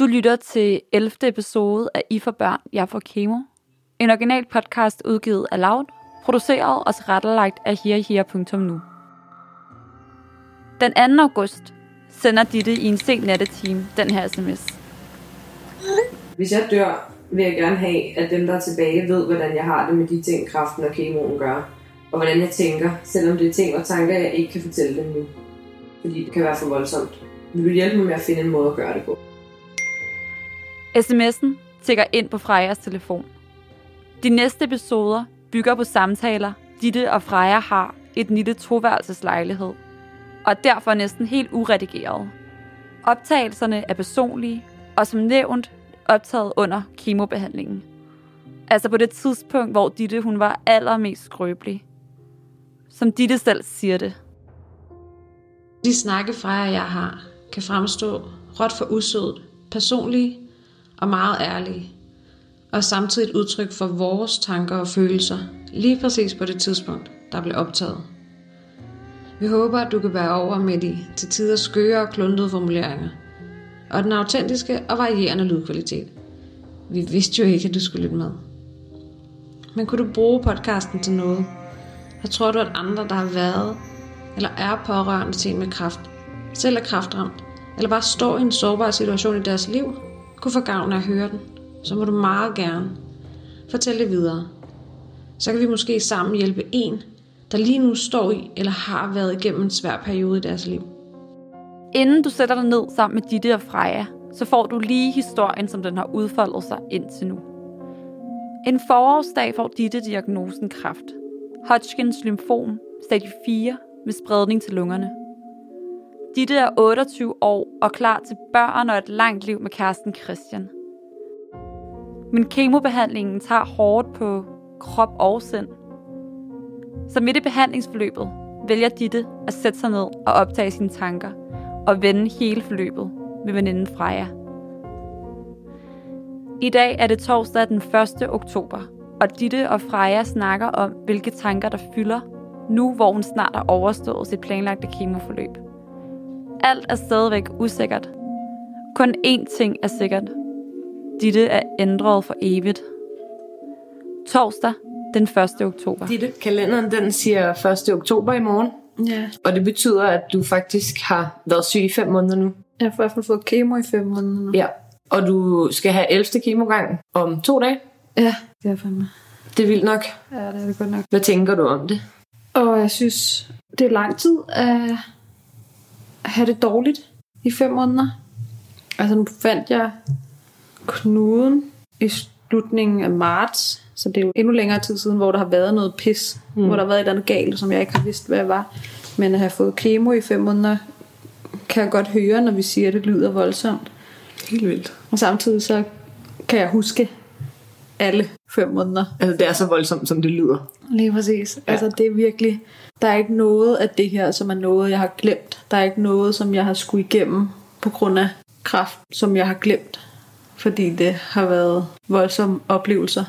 Du lytter til 11. episode af I for børn, jeg får kemo. En original podcast udgivet af Loud, produceret og tilrettelagt af herher.nu. Den 2. august sender Ditte i en sen nattetime den her sms. Hvis jeg dør, vil jeg gerne have, at dem, der er tilbage, ved, hvordan jeg har det med de ting, kraften og kemoen gør. Og hvordan jeg tænker, selvom det er ting og tanker, jeg ikke kan fortælle dem nu. Fordi det kan være for voldsomt. Vil du hjælpe mig med at finde en måde at gøre det på? SMS'en tækker ind på Frejas telefon. De næste episoder bygger på samtaler, Ditte og Freja har i den lille toværelseslejlighed, og er derfor næsten helt uredigeret. Optagelserne er personlige, og som nævnt optaget under kemobehandlingen. Altså på det tidspunkt, hvor Ditte hun var allermest skrøbelig. Som Ditte selv siger det. De snakke Freja og jeg har, kan fremstå råt for usødt, personlige og meget ærlige, og samtidig et udtryk for vores tanker og følelser, lige præcis på det tidspunkt, der blev optaget. Vi håber, at du kan være over med de til tider skøre og kluntede formuleringer, og den autentiske og varierende lydkvalitet. Vi vidste jo ikke, at du skulle lytte med. Men kunne du bruge podcasten til noget? Jeg tror du, at andre, der har været eller er pårørende til en med kraft, selv er kraftramt, eller bare står i en sårbar situation i deres liv, kunne få gavn af at høre den, så må du meget gerne fortælle det videre. Så kan vi måske sammen hjælpe en, der lige nu står i eller har været igennem en svær periode i deres liv. Inden du sætter dig ned sammen med Ditte og Freja, så får du lige historien, som den har udfoldet sig indtil nu. En forårsdag får Ditte diagnosen kræft. Hodgkins lymfom, stadie 4, med spredning til lungerne. Ditte er 28 år og klar til børn og et langt liv med kæresten Christian. Men kemobehandlingen tager hårdt på krop og sind. Så midt i behandlingsforløbet vælger Ditte at sætte sig ned og optage sine tanker og vende hele forløbet med veninden Freja. I dag er det torsdag den 1. oktober, og Ditte og Freja snakker om, hvilke tanker der fylder, nu hvor hun snart har overstået sit planlagte kemoforløb. Alt er stadigvæk usikkert. Kun én ting er sikkert. Ditte er ændret for evigt. Torsdag den 1. oktober. Ditte, kalenderen den siger 1. oktober i morgen. Ja, Og det betyder, at du faktisk har været syg i fem måneder nu. jeg har i hvert fald fået kemo i fem måneder nu. Ja. Og du skal have 11. kemogang om to dage. Ja, det er fandme. Det er vildt nok. Ja, det er det godt nok. Hvad tænker du om det? Og jeg synes, det er lang tid at have det dårligt i fem måneder. Altså nu fandt jeg knuden i slutningen af marts, så det er jo endnu længere tid siden, hvor der har været noget pis, mm. hvor der har været et eller andet galt, som jeg ikke har vidst, hvad det var. Men at have fået kemo i fem måneder, kan jeg godt høre, når vi siger, at det lyder voldsomt. Helt vildt. Og samtidig så kan jeg huske alle fem måneder. Altså, det er så voldsomt, som det lyder. Lige præcis. Ja. Altså det er virkelig, der er ikke noget af det her, som er noget, jeg har glemt. Der er ikke noget, som jeg har skulle igennem på grund af kraft, som jeg har glemt. Fordi det har været voldsomme oplevelser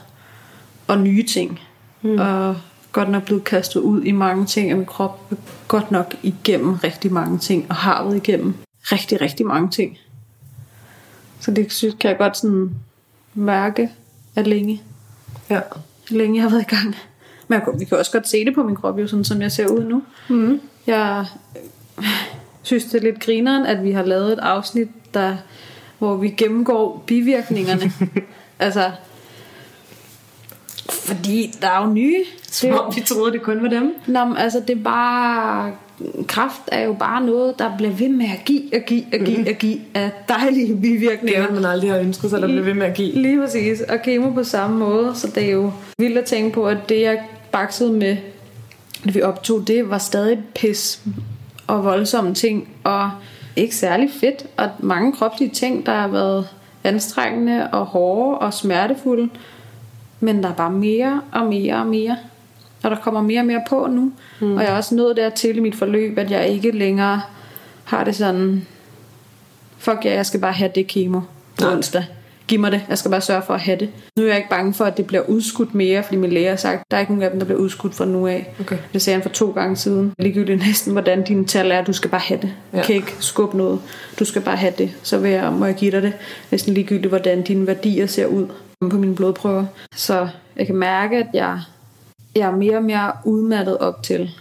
og nye ting. Mm. Og godt nok blevet kastet ud i mange ting af min krop. Godt nok igennem rigtig mange ting, og har været igennem rigtig, rigtig mange ting. Så det synes, kan jeg godt sådan mærke er længe Ja. længe jeg har været i gang. Men jeg, vi kan også godt se det på min krop, jo, sådan som jeg ser ud nu. Mm. Jeg synes, det er lidt grineren, at vi har lavet et afsnit, der, hvor vi gennemgår bivirkningerne. altså, fordi der er jo nye. Som om vi troede, det kun var dem. Nå, men altså, det er bare... Kraft er jo bare noget, der bliver ved med at give og give og give og give af dejlige bivirkninger. Det man aldrig har ønsket sig, der bliver ved med at give. Lige præcis. Og kemo på samme måde. Så det er jo vildt at tænke på, at det jeg baksede med, da vi optog det, var stadig pis og voldsomme ting. Og ikke særlig fedt. Og mange kropslige ting, der har været anstrengende og hårde og smertefulde. Men der er bare mere og mere og mere. Og der kommer mere og mere på nu. Mm. Og jeg er også nået dertil i mit forløb, at jeg ikke længere har det sådan, fuck ja, jeg skal bare have det kemo på Nej. onsdag. Giv mig det. Jeg skal bare sørge for at have det. Nu er jeg ikke bange for, at det bliver udskudt mere, fordi min læge har sagt, der er ikke nogen af dem, der bliver udskudt fra nu af. Okay. Det sagde han for to gange siden. Ligegyldigt næsten, hvordan dine tal er. Du skal bare have det. Du Ja. kan ikke skubbe noget. Du skal bare have det. Så vil jeg, må jeg give dig det. Næsten ligegyldigt, hvordan dine værdier ser ud på mine blodprøver. Så jeg kan mærke, at jeg, jeg er mere og mere udmattet op til.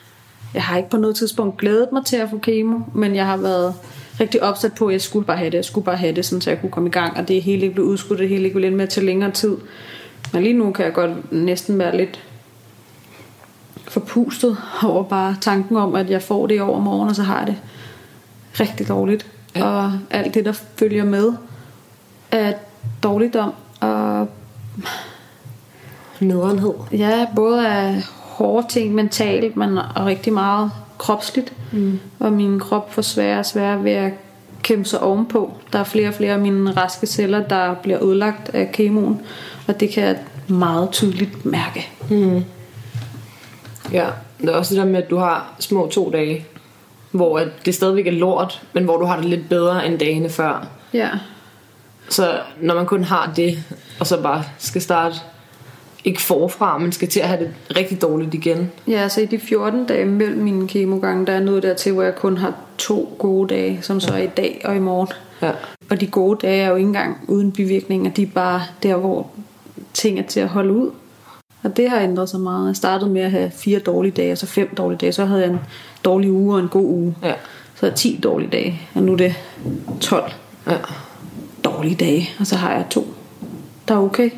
Jeg har ikke på noget tidspunkt glædet mig til at få kemo, men jeg har været rigtig opsat på, at jeg skulle bare have det, jeg skulle bare have det, sådan, så jeg kunne komme i gang, og det hele ikke blev udskudt, det hele ikke ende med til længere tid. Men lige nu kan jeg godt næsten være lidt forpustet over bare tanken om, at jeg får det i overmorgen, og så har jeg det rigtig dårligt. Ja. Og alt det, der følger med, er dårligdom og Nederenhed. Ja, både af hårde ting mentalt, men og rigtig meget kropsligt. Mm. Og min krop får sværere og sværere ved at kæmpe sig ovenpå. Der er flere og flere af mine raske celler, der bliver ødelagt af kemoen. Og det kan jeg meget tydeligt mærke. Ja, det er også det der med, at du har små to dage, hvor det stadigvæk er lort, men hvor du har det lidt bedre end dagene før. Ja. Så når man kun har det, og så bare skal starte, ikke forfra, men skal til at have det rigtig dårligt igen. Ja, altså i de 14 dage mellem mine kemogange, der er noget dertil, hvor jeg kun har to gode dage, som så er i dag og i morgen. Ja. Og de gode dage er jo ikke engang uden bivirkninger. De er bare der, hvor ting er til at holde ud. Og det har ændret sig meget. Jeg startede med at have fire dårlige dage, og så fem dårlige dage. Så havde jeg en dårlig uge og en god uge. Ja. Så er 10 dårlige dage, og nu er det 12 Ja. dårlige dage. Og så har jeg to, der er okay.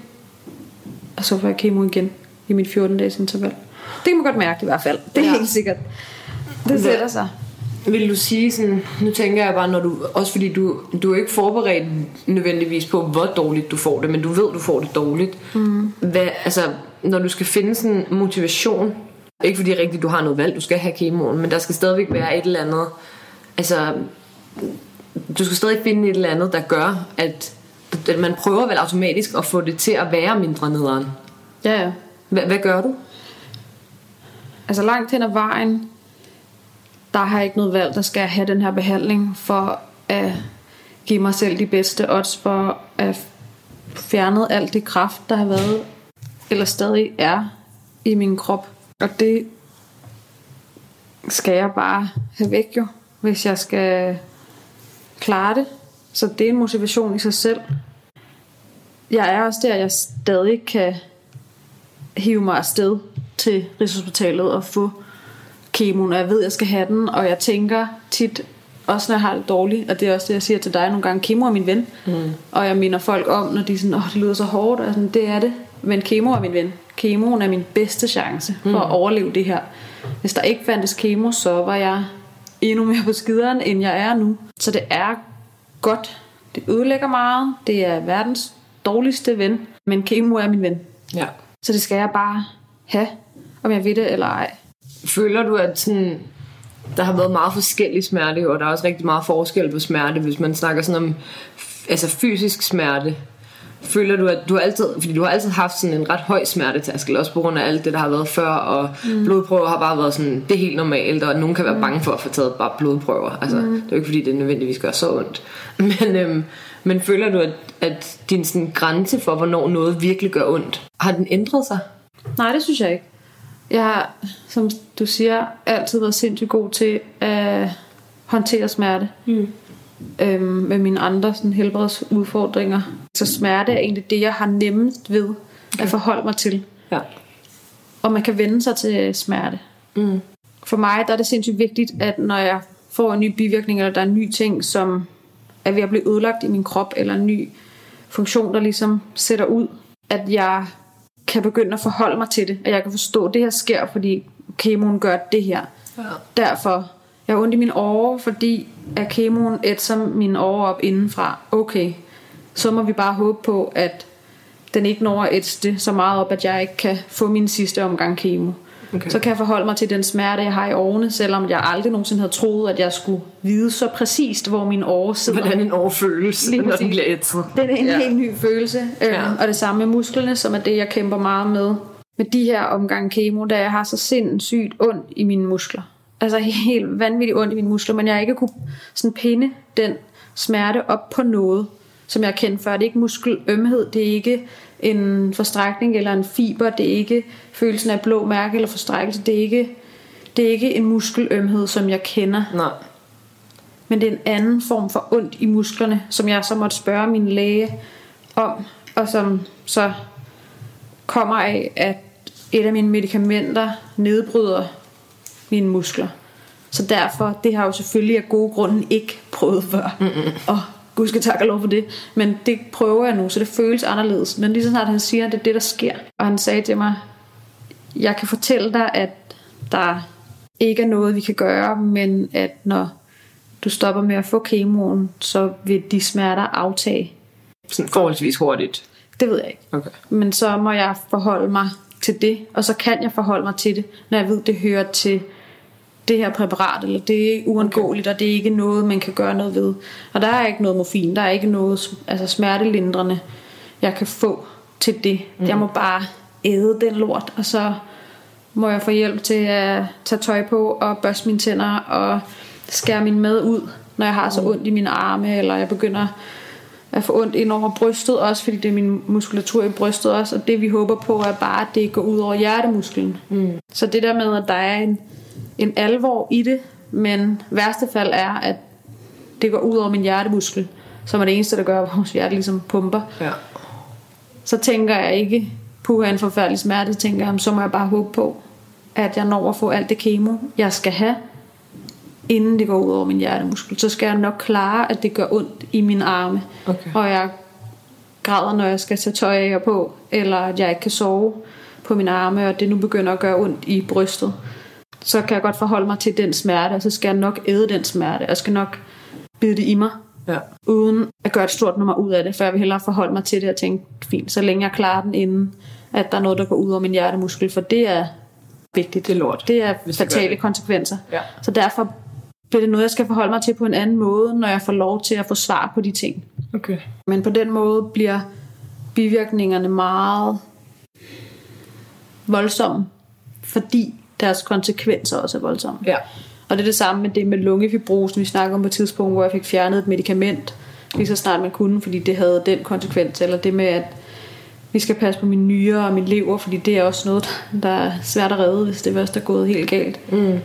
Og så får jeg kemo igen i mit 14-dages interval. Det kan man godt mærke i hvert fald. Det er Ja. helt sikkert. Det sætter sig. Vil du sige sådan, nu tænker jeg bare, når du, også fordi du, du er ikke forberedt nødvendigvis på, hvor dårligt du får det, men du ved, du får det dårligt. Mm. Hvad, altså, når du skal finde sådan motivation, ikke fordi rigtigt, du har noget valg, du skal have kemoen, men der skal stadigvæk være et eller andet, altså, du skal stadig finde et eller andet, der gør, at man prøver vel automatisk at få det til at være mindre nederen. Ja, ja. Hvad, hvad gør du? Altså langt hen ad vejen, der har jeg ikke noget valg, der skal have den her behandling for at give mig selv de bedste odds for at fjerne alt det kraft, der har været, eller stadig er i min krop. Og det skal jeg bare have væk jo, hvis jeg skal klare det. Så det er en motivation i sig selv. Jeg er også der, jeg stadig kan hive mig afsted til Rigshospitalet og få kemoen, og jeg ved, at jeg skal have den, og jeg tænker tit, også når jeg har det dårligt, og det er også det, jeg siger til dig nogle gange, kemo er min ven, mm. og jeg minder folk om, når de er sådan, åh, det lyder så hårdt, og sådan, det er det, men kemo er min ven. Kemoen er min bedste chance for at overleve det her. Hvis der ikke fandtes kemo, så var jeg endnu mere på skideren, end jeg er nu. Så det er godt. Det ødelægger meget. Det er verdens dårligste ven, men kemo er min ven. Ja. Så det skal jeg bare have, om jeg ved det eller ej. Føler du, at sådan, der har været meget forskellig smerte, og der er også rigtig meget forskel på smerte, hvis man snakker sådan om altså fysisk smerte. Føler du, at du har altid, fordi du har altid haft sådan en ret høj smertetærskel, også på grund af alt det, der har været før, og mm. blodprøver har bare været sådan, det er helt normalt, og nogen kan være bange for at få taget bare blodprøver. Altså, mm. det er jo ikke, fordi det nødvendigvis gør så ondt. Men, øhm, men føler du, at, at din sådan, grænse for, hvornår noget virkelig gør ondt, har den ændret sig? Nej, det synes jeg ikke. Jeg har, som du siger, altid været sindssygt god til at håndtere smerte. Mm. Øhm, med mine andre sådan, helbredsudfordringer. Så smerte er egentlig det, jeg har nemmest ved at forholde mig til. Ja. Og man kan vende sig til smerte. Mm. For mig der er det sindssygt vigtigt, at når jeg får en ny bivirkning, eller der er en ny ting, som er ved at blive ødelagt i min krop, eller en ny funktion, der ligesom sætter ud, at jeg kan begynde at forholde mig til det, at jeg kan forstå, at det her sker, fordi kemoen gør det her. Ja. Derfor, jeg har ondt i mine årer, fordi at kemoen ætser mine årer op indenfra. Okay, så må vi bare håbe på, at den ikke når at ætse det så meget op, at jeg ikke kan få min sidste omgang kemo. Okay. Så kan jeg forholde mig til den smerte, jeg har i årene, selvom jeg aldrig nogensinde havde troet, at jeg skulle vide så præcist, hvor min åre sidder. Hvordan en overfølelse, Lige når den bliver ætset. Det er en Ja. helt ny følelse. Øhm, Ja. Og det samme med musklerne, som er det, jeg kæmper meget med. Med de her omgang kemo, da jeg har så sindssygt ondt i mine muskler. Altså helt vanvittigt ondt i mine muskler, men jeg ikke kunne sådan pinde den smerte op på noget. som jeg kendte før. Det er ikke muskelømhed, det er ikke en forstrækning eller en fiber, det er ikke følelsen af blå mærke eller forstrækkelse, det er ikke, det er ikke en muskelømhed, som jeg kender. Nej. Men det er en anden form for ondt i musklerne, som jeg så måtte spørge min læge om, og som så kommer af, at et af mine medicamenter nedbryder mine muskler. Så derfor, det har jeg jo selvfølgelig af gode grunde ikke prøvet før. Mm-mm. Og gud skal takke lov for det. Men det prøver jeg nu, så det føles anderledes. Men lige så snart han siger, at det er det, der sker. Og han sagde til mig, jeg kan fortælle dig, at der ikke er noget, vi kan gøre, men at når du stopper med at få kemoen, så vil de smerter aftage. Sådan forholdsvis hurtigt. Det ved jeg ikke. Okay. Men så må jeg forholde mig til det, og så kan jeg forholde mig til det, når jeg ved, det hører til det her præparat, eller det er uundgåeligt, okay. og det er ikke noget, man kan gøre noget ved. Og der er ikke noget morfin, der er ikke noget altså smertelindrende, jeg kan få til det. Mm. Jeg må bare æde den lort, og så må jeg få hjælp til at tage tøj på og børste mine tænder og skære min mad ud, når jeg har så ondt i mine arme, eller jeg begynder at få ondt ind over brystet også, fordi det er min muskulatur i brystet også, og det vi håber på er bare, at det går ud over hjertemusklen. Mm. Så det der med, at der er en, en alvor i det, men værste fald er, at det går ud over min hjertemuskel, som er det eneste, der gør, at vores hjerte ligesom pumper. Ja. Så tænker jeg ikke, på en forfærdelig smerte, tænker jeg, så må jeg bare håbe på, at jeg når at få alt det kemo, jeg skal have, inden det går ud over min hjertemuskel. Så skal jeg nok klare, at det gør ondt i mine arme. Okay. Og jeg græder, når jeg skal tage tøj på, eller at jeg ikke kan sove på mine arme, og det nu begynder at gøre ondt i brystet. Så kan jeg godt forholde mig til den smerte, og så skal jeg nok æde den smerte. Jeg skal nok bide det i mig, Ja. uden at gøre et stort nummer ud af det, for jeg vil hellere forholde mig til det og tænke, fint, så længe jeg klarer den inden, at der er noget, der går ud over min hjertemuskel, for det er vigtigt. Det er lort, Det er fatale det. konsekvenser. Ja. Så derfor bliver det noget, jeg skal forholde mig til på en anden måde, når jeg får lov til at få svar på de ting. Okay. Men på den måde bliver bivirkningerne meget voldsomme, fordi deres konsekvenser også er voldsomme. Ja. Og det er det samme med det med lungefibrosen, vi snakker om på et tidspunkt, hvor jeg fik fjernet et medicament, lige så snart man kunne, fordi det havde den konsekvens. Eller det med, at vi skal passe på mine nyrer og min lever, fordi det er også noget, der er svært at redde, hvis det først er gået helt galt. Mm.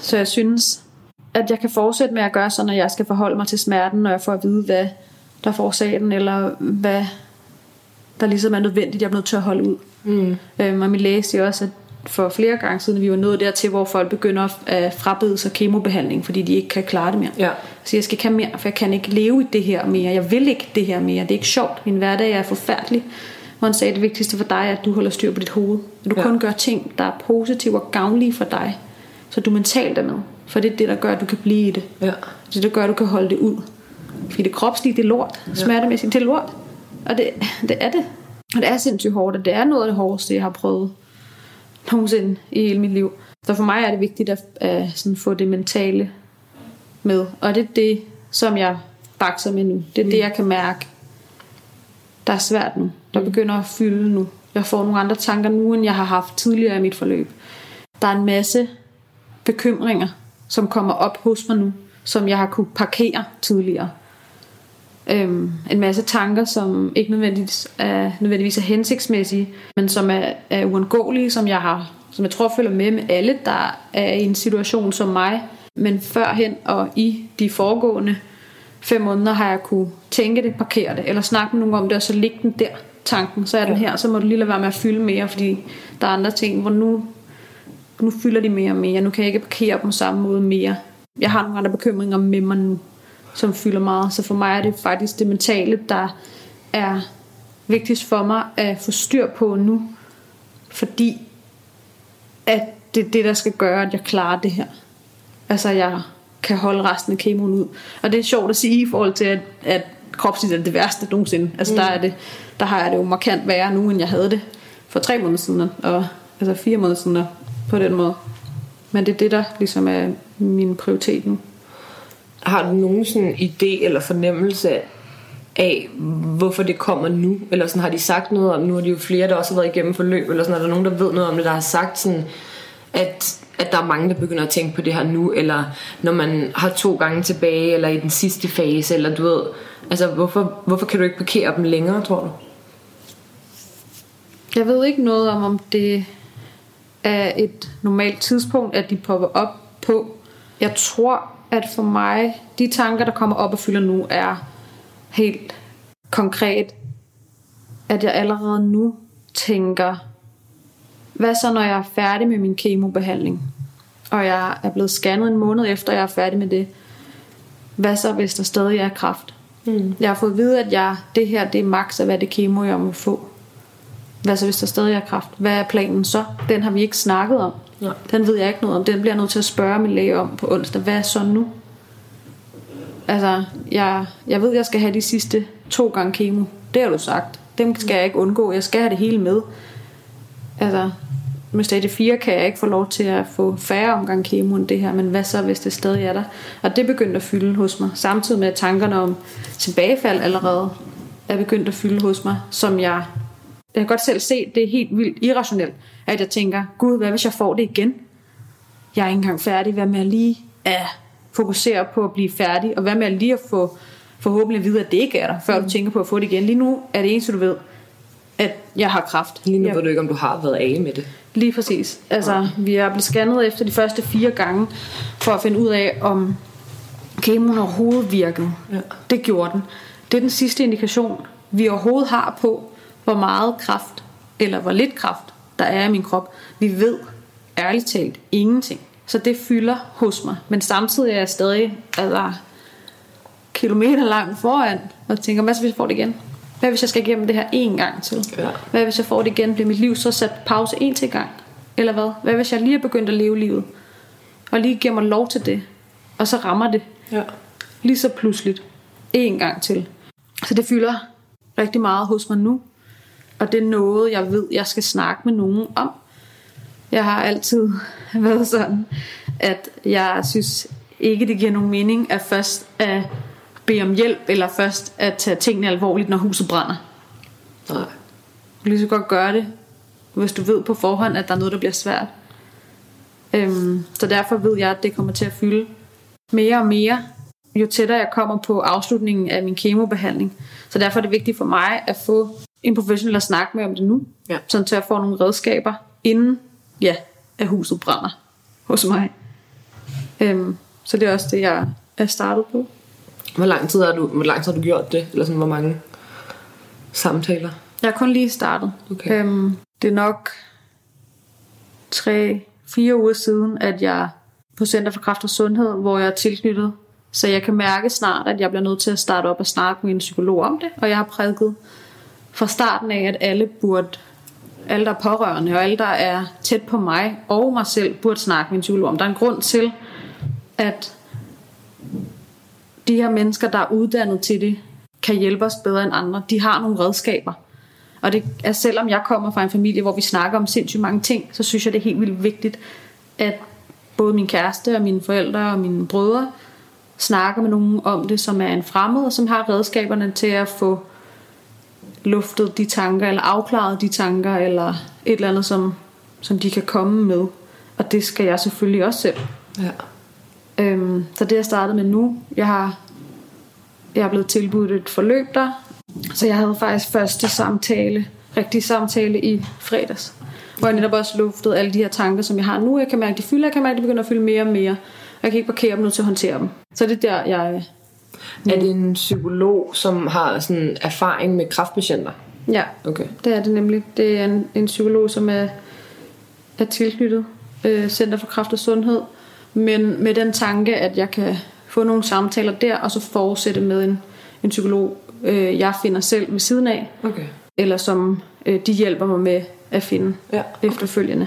Så jeg synes, at jeg kan fortsætte med at gøre sådan, når jeg skal forholde mig til smerten, når jeg får at vide, hvad der forårsager den, eller hvad der ligesom er nødvendigt, jeg er nødt til at holde ud. Mm. Øhm, og min læge siger også, at for flere gange siden, vi var nået dertil, hvor folk begynder at frabede sig kemobehandling, fordi de ikke kan klare det mere. Ja. Så jeg skal ikke have mere, for jeg kan ikke leve i det her mere. Jeg vil ikke det her mere. Det er ikke sjovt. Min hverdag er forfærdelig. Hvor han sagde, at det vigtigste for dig er, at du holder styr på dit hoved. At du Ja. ja. kun gør ting, der er positive og gavnlige for dig. Så du mentalt er med. For det er det, der gør, at du kan blive i det. Ja. Det er det, der gør, at du kan holde det ud. Fordi det kropslige, det er lort. Smertemæssigt, det er lort. Og det, det er det. Og det er sindssygt hårdt, og det er noget af det hårdeste, jeg har prøvet nogensinde i hele mit liv. Så for mig er det vigtigt at, at sådan få det mentale med. Og det er det, som jeg bakser med nu. Det er det, jeg kan mærke, der er svært nu. Der begynder at fylde nu. Jeg får nogle andre tanker nu, end jeg har haft tidligere i mit forløb. Der er en masse bekymringer, som kommer op hos mig nu, som jeg har kunne parkere tidligere. Øhm, en masse tanker, som ikke nødvendigvis er, nødvendigvis er hensigtsmæssige, men som er, er uundgåelige, som jeg har, som jeg tror følger med med alle, der er i en situation som mig. Men førhen og i de foregående fem måneder har jeg kunne tænke det, parkere det, eller snakke med nogen om det, og så ligge den der, tanken, så er den her, så må du lige lade være med at fylde mere, fordi der er andre ting, hvor nu, nu fylder de mere og mere, nu kan jeg ikke parkere på samme måde mere. Jeg har nogle andre bekymringer med mig nu, som fylder meget, så for mig er det faktisk det mentale, der er vigtigst for mig at få styr på nu, fordi at det er det, der skal gøre, at jeg klarer det her. Altså, jeg kan holde resten af kemoen ud. Og det er sjovt at sige i forhold til, at, at kropsligt er det værste nogensinde. Altså, mm. der, er det, der har jeg det jo markant værre nu, end jeg havde det for tre måneder siden, og altså fire måneder siden, og på den måde. Men det er det, der ligesom er min prioritet nu. Har du nogen sådan idé eller fornemmelse af, hvorfor det kommer nu? Eller sådan, har de sagt noget om, nu er de jo flere, der også har været igennem forløb, eller sådan, er der nogen, der ved noget om det, der har sagt sådan, at, at der er mange, der begynder at tænke på det her nu, eller når man har to gange tilbage, eller i den sidste fase, eller du ved, Altså, hvorfor, hvorfor kan du ikke parkere dem længere, tror du? Jeg ved ikke noget om, om det er et normalt tidspunkt, at de popper op på. Jeg tror, at for mig, de tanker, der kommer op og fylder nu, er helt konkret, at jeg allerede nu tænker, hvad så, når jeg er færdig med min kemobehandling, og jeg er blevet scannet en måned efter, jeg er færdig med det. Hvad så, hvis der stadig er kræft? Mm. Jeg har fået at vide, at jeg, det her det er max af, hvad det kemo, jeg må få. Hvad så, hvis der stadig er kræft? Hvad er planen så? Den har vi ikke snakket om. Nej. Den ved jeg ikke noget om. Den bliver jeg nødt til at spørge min læge om på onsdag. Hvad er så nu? Altså, jeg, jeg ved, jeg skal have de sidste to gange kemo. Det har du sagt. Dem skal jeg ikke undgå. Jeg skal have det hele med. Altså, med stadie 4 kan jeg ikke få lov til at få færre omgang kemo end det her, men hvad så, hvis det stadig er der? Og det begyndte at fylde hos mig, samtidig med at tankerne om tilbagefald allerede er begyndt at fylde hos mig, som jeg, jeg kan godt selv se, det er helt vildt irrationelt, at jeg tænker, gud, hvad hvis jeg får det igen? Jeg er ikke engang færdig, hvad med at lige at fokusere på at blive færdig, og hvad med at lige at få forhåbentlig at vide, at det ikke er der, før du tænker på at få det igen. Lige nu er det eneste, du ved, at jeg har kraft. Lige nu jeg, ved du ikke, om du har været af med det. Lige præcis. Altså, vi er blevet scannet efter de første fire gange, for at finde ud af, om kemoen overhovedet virkede. Ja. Det gjorde den. Det er den sidste indikation, vi overhovedet har på, hvor meget kraft, eller hvor lidt kraft, der er i min krop. Vi ved ærligt talt ingenting. Så det fylder hos mig. Men samtidig er jeg stadig altså, kilometer langt foran, og tænker, hvad hvis jeg får det igen? Hvad hvis jeg skal igennem det her en gang til? Ja. Hvad hvis jeg får det igen? Bliver mit liv så sat pause en til gang? Eller hvad? Hvad hvis jeg lige er begyndt at leve livet? Og lige giver mig lov til det? Og så rammer det Ja. lige så pludseligt en gang til. Så det fylder rigtig meget hos mig nu. Og det er noget, jeg ved, jeg skal snakke med nogen om. Jeg har altid været sådan, at jeg synes ikke, det giver nogen mening at først at bede om hjælp, eller først at tage tingene alvorligt, når huset brænder. Nej. Du kan lige så godt gøre det, hvis du ved på forhånd, at der er noget, der bliver svært. Øhm, så derfor ved jeg, at det kommer til at fylde mere og mere, jo tættere jeg kommer på afslutningen af min kemobehandling. Så derfor er det vigtigt for mig at få en professionel at snakke med om det nu, Ja. sådan til at få nogle redskaber, inden ja, at huset brænder hos mig. Øhm, så det er også det, jeg er startet på. Hvor lang tid har du, hvor lang tid har du gjort det? Eller sådan, hvor mange samtaler? Jeg er kun lige startet. Okay. Øhm, det er nok tre, fire uger siden, at jeg på Center for Kraft og Sundhed, hvor jeg er tilknyttet, så jeg kan mærke snart, at jeg bliver nødt til at starte op og snakke med en psykolog om det, og jeg har prædiket fra starten af, at alle burde, alle der er pårørende, og alle der er tæt på mig og mig selv, burde snakke med en psykolog om. Der er en grund til, at de her mennesker, der er uddannet til det, kan hjælpe os bedre end andre. De har nogle redskaber. Og det er selvom jeg kommer fra en familie, hvor vi snakker om sindssygt mange ting, så synes jeg, det er helt vildt vigtigt, at både min kæreste og mine forældre og mine brødre snakker med nogen om det, som er en fremmed, og som har redskaberne til at få luftet de tanker, eller afklaret de tanker, eller et eller andet, som, som de kan komme med. Og det skal jeg selvfølgelig også selv. Ja. Øhm, så det jeg startet med nu. Jeg har jeg er blevet tilbudt et forløb der, så jeg havde faktisk første samtale, rigtig samtale i fredags, hvor jeg netop også luftede alle de her tanker, som jeg har nu. Jeg kan mærke, de fylder, jeg kan mærke, de begynder at fylde mere og mere. Og jeg kan ikke parkere dem nu til at håndtere dem. Så det er der, jeg... Er det en psykolog, som har sådan erfaring med kraftpatienter? Ja, Okay. det er det nemlig. Det er en, en psykolog, som er, er tilknyttet øh, Center for Kraft og Sundhed, men med den tanke, at jeg kan få nogle samtaler der, og så fortsætte med en, en psykolog, øh, jeg finder selv ved siden af, Okay. eller som øh, de hjælper mig med at finde Ja. efterfølgende.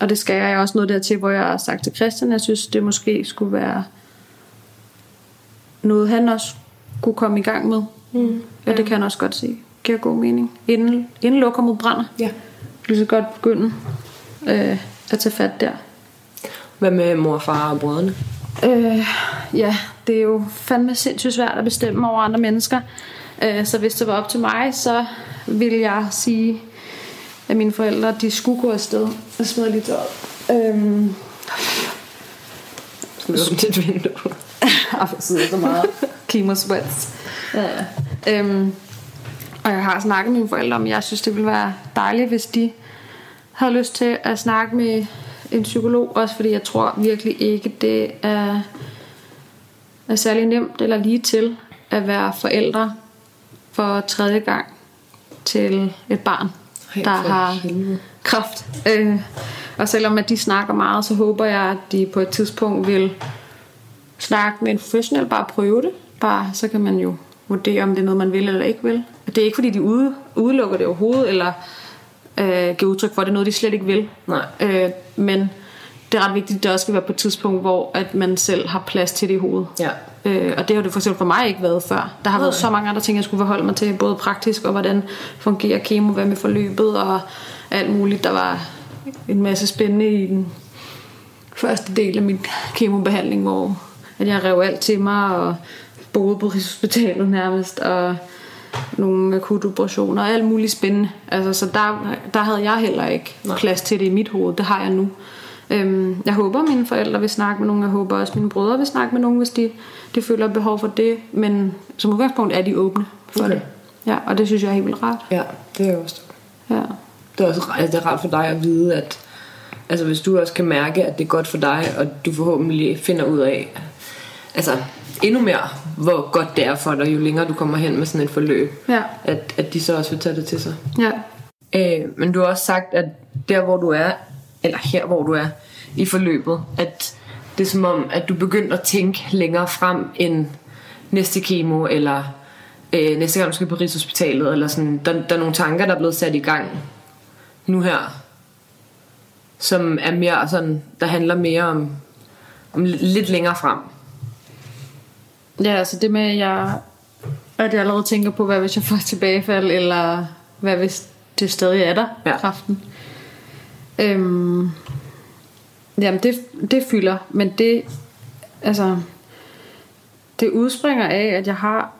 Og det skal jeg også noget dertil, hvor jeg har sagt til Christian, at jeg synes, det måske skulle være noget, han også kunne komme i gang med. Mm. Ja, det kan han også godt se. Giver god mening. Inden, inden lokummet brænder, Ja. lige så godt begynde øh, at tage fat der. Hvad med mor, og far og brødrene? Øh, ja, det er jo fandme sindssygt svært at bestemme over andre mennesker. Øh, så hvis det var op til mig, så ville jeg sige, at mine forældre, de skulle gå afsted. Jeg smider lige døren. Øhm, Skal vi åbne dit vindue? jeg sidder så meget. Chemo sweats. Ja, ja. Øhm, og jeg har snakket med mine forældre om, at jeg synes, det ville være dejligt, hvis de havde lyst til at snakke med en psykolog. Også fordi jeg tror virkelig ikke, det er, er særlig nemt eller lige til at være forældre for tredje gang til et barn, Ej, der har helvede. kraft. Øh, og selvom at de snakker meget, så håber jeg, at de på et tidspunkt vil snakke med en professionel, bare prøve det. Bare, så kan man jo vurdere, om det er noget, man vil eller ikke vil. Og det er ikke, fordi de ude, udelukker det overhovedet, eller øh, giver udtryk for, at det er noget, de slet ikke vil. Nej. Øh, men det er ret vigtigt, at det også skal være på et tidspunkt, hvor at man selv har plads til det i hovedet. Ja. Øh, og det har det for eksempel for mig ikke været før. Der har været så mange andre ting, jeg skulle forholde mig til, både praktisk og hvordan fungerer kemo, hvad med forløbet og alt muligt. Der var en masse spændende i den første del af min kemobehandling, hvor at jeg rev alt til mig og boede på Rigshospitalet nærmest, og nogle akutte operationer og alt muligt spændende. Altså, så der, der havde jeg heller ikke Nej. plads til det i mit hoved. Det har jeg nu. Øhm, jeg håber, mine forældre vil snakke med nogen. Jeg håber også, mine brødre vil snakke med nogen, hvis de, de føler behov for det. Men som udgangspunkt er de åbne for Okay. det. Ja, og det synes jeg er helt vildt rart. Ja, det er jo også Ja. det er også altså, det er rart for dig at vide, at altså, hvis du også kan mærke, at det er godt for dig, og du forhåbentlig finder ud af, altså endnu mere, hvor godt det er for dig, jo længere du kommer hen med sådan et forløb, Ja. at, at de så også vil tage det til sig. Ja. Øh, men du har også sagt, at der hvor du er, eller her hvor du er i forløbet, at det er som om, at du begyndte at tænke længere frem end næste kemo, eller øh, næste gang du skal på Rigshospitalet, eller sådan. Der, der er nogle tanker, der er blevet sat i gang nu her, som er mere sådan, der handler mere om, om li- lidt længere frem. Ja, altså det med, at jeg, at jeg allerede tænker på, hvad hvis jeg får tilbagefald, eller hvad hvis det stadig er der, Ja. kraften. Øhm, jamen, det, det fylder, men det, altså, det udspringer af, at jeg har,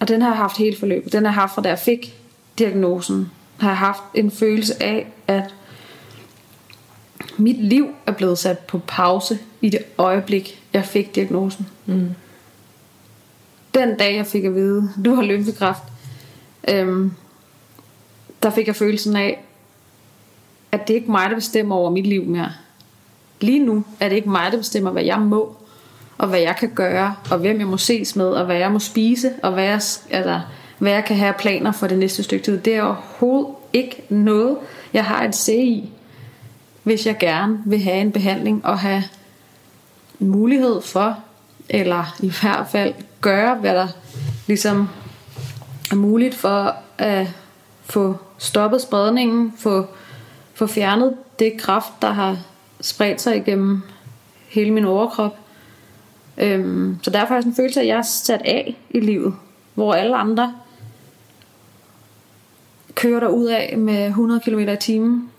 og den har jeg haft hele forløbet, den har jeg haft fra da jeg fik diagnosen, har jeg haft en følelse af, at mit liv er blevet sat på pause i det øjeblik, jeg fik diagnosen. Mm. Den dag, jeg fik at vide, du har lymfekræft, øhm, der fik jeg følelsen af, at det ikke er mig, der bestemmer over mit liv mere. Lige nu er det ikke mig, der bestemmer, hvad jeg må, og hvad jeg kan gøre, og hvem jeg må ses med, og hvad jeg må spise, og hvad jeg, altså, hvad jeg kan have planer for det næste stykke tid. Det er overhovedet ikke noget, jeg har et se i hvis jeg gerne vil have en behandling og have mulighed for, eller i hvert fald gøre, hvad der ligesom er muligt for at få stoppet spredningen, få, få fjernet det kraft, der har spredt sig igennem hele min overkrop. Øhm, så derfor har jeg sådan en følelse at jeg er sat af i livet, hvor alle andre kører der ud af med 100 km i timen.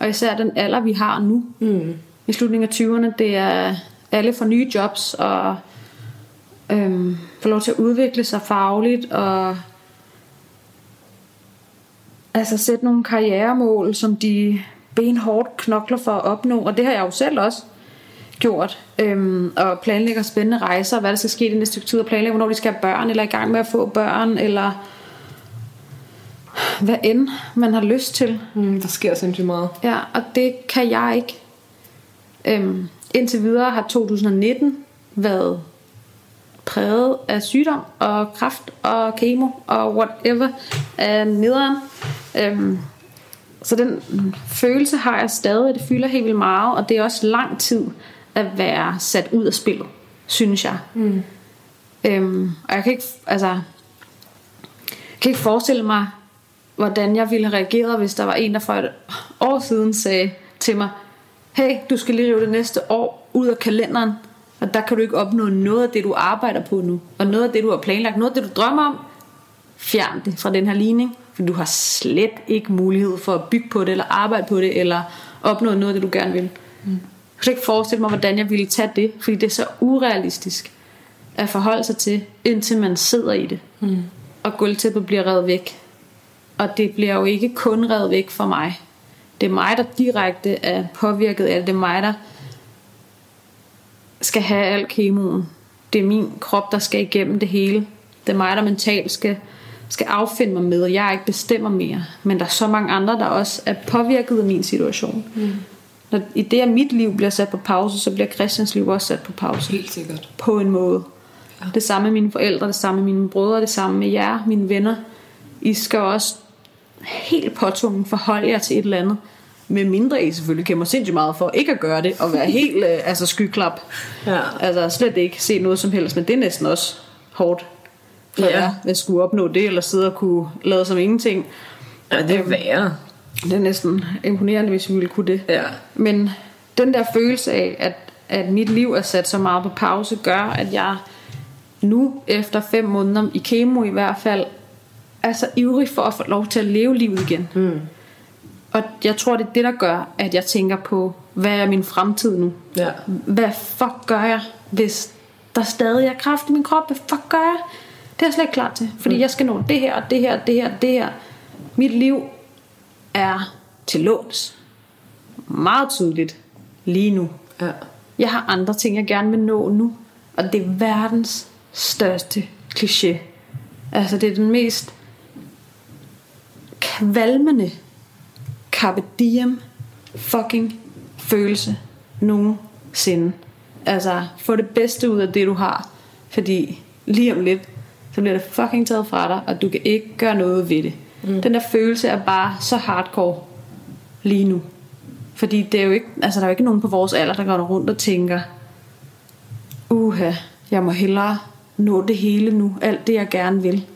Og især den alder, vi har nu, mm. i slutningen af 20'erne, det er alle får nye jobs og øhm, får lov til at udvikle sig fagligt og altså sætte nogle karrieremål, som de benhårdt knokler for at opnå. Og det har jeg jo selv også gjort. Øhm, og planlægger spændende rejser, hvad der skal ske i det næste stykke tid, og planlægger, hvornår de skal have børn, eller er i gang med at få børn, eller hvad end man har lyst til. Mm, der sker sindssygt meget. Ja, og det kan jeg ikke. Øhm, indtil videre har 2019 været præget af sygdom og kræft og kemo og whatever af nederen. Øhm, så den følelse har jeg stadig, det fylder helt vildt meget, og det er også lang tid at være sat ud af spillet, synes jeg. Mm. Øhm, og jeg kan ikke, altså, kan ikke forestille mig, hvordan jeg ville have reageret, hvis der var en, der for et år siden sagde til mig, hey, du skal lige rive det næste år ud af kalenderen, og der kan du ikke opnå noget af det, du arbejder på nu, og noget af det, du har planlagt, noget af det, du drømmer om, fjern det fra den her ligning, for du har slet ikke mulighed for at bygge på det, eller arbejde på det, eller opnå noget af det, du gerne vil. Mm. Jeg kan ikke forestille mig, hvordan jeg ville tage det, fordi det er så urealistisk at forholde sig til, indtil man sidder i det, mm. og gulvtæppet bliver revet væk. Og det bliver jo ikke kun revet væk for mig. Det er mig, der direkte er påvirket af det. Det er mig, der skal have al kemoen. det er min krop, der skal igennem det hele. Det er mig, der mentalt skal, skal affinde mig med, og jeg ikke bestemmer mere. Men der er så mange andre, der også er påvirket af min situation. Mm. Når, I det, at mit liv bliver sat på pause, så bliver Christians liv også sat på pause. Helt sikkert. På en måde. Ja. Det samme med mine forældre, det samme med mine brødre, det samme med jer, mine venner. I skal også helt påtvungen forholde jer til et eller andet. Med mindre I selvfølgelig kæmper sindssygt meget for ikke at gøre det, og være helt øh, altså skyklap. Ja. Altså slet ikke se noget som helst, men det er næsten også hårdt for Ja. jer, skulle opnå det, eller sidde og kunne lade som ingenting. Ja, det er værre. Det er næsten imponerende, hvis vi ville kunne det. Ja. Men den der følelse af, at, at mit liv er sat så meget på pause, gør, at jeg nu, efter fem måneder i kemo i hvert fald, er så ivrig for at få lov til at leve livet igen. Mm. Og jeg tror, det er det, der gør, at jeg tænker på, hvad er min fremtid nu? Ja. Hvad fuck gør jeg, hvis der stadig er kraft i min krop? Hvad fuck gør jeg? Det er jeg slet ikke klar til. Fordi mm. jeg skal nå det her, og det her, det her, det her. Mit liv er til låns. Meget tydeligt lige nu. Ja. Jeg har andre ting, jeg gerne vil nå nu. Og det er verdens største kliché. Altså det er den mest kvalmende carpe diem fucking følelse nogensinde. Altså få det bedste ud af det du har. Fordi lige om lidt, så bliver det fucking taget fra dig, og du kan ikke gøre noget ved det. Mm. Den der følelse er bare så hardcore lige nu. Fordi det er jo ikke, altså der er jo ikke nogen på vores alder, der går rundt og tænker, uha, jeg må hellere nå det hele nu, alt det jeg gerne vil.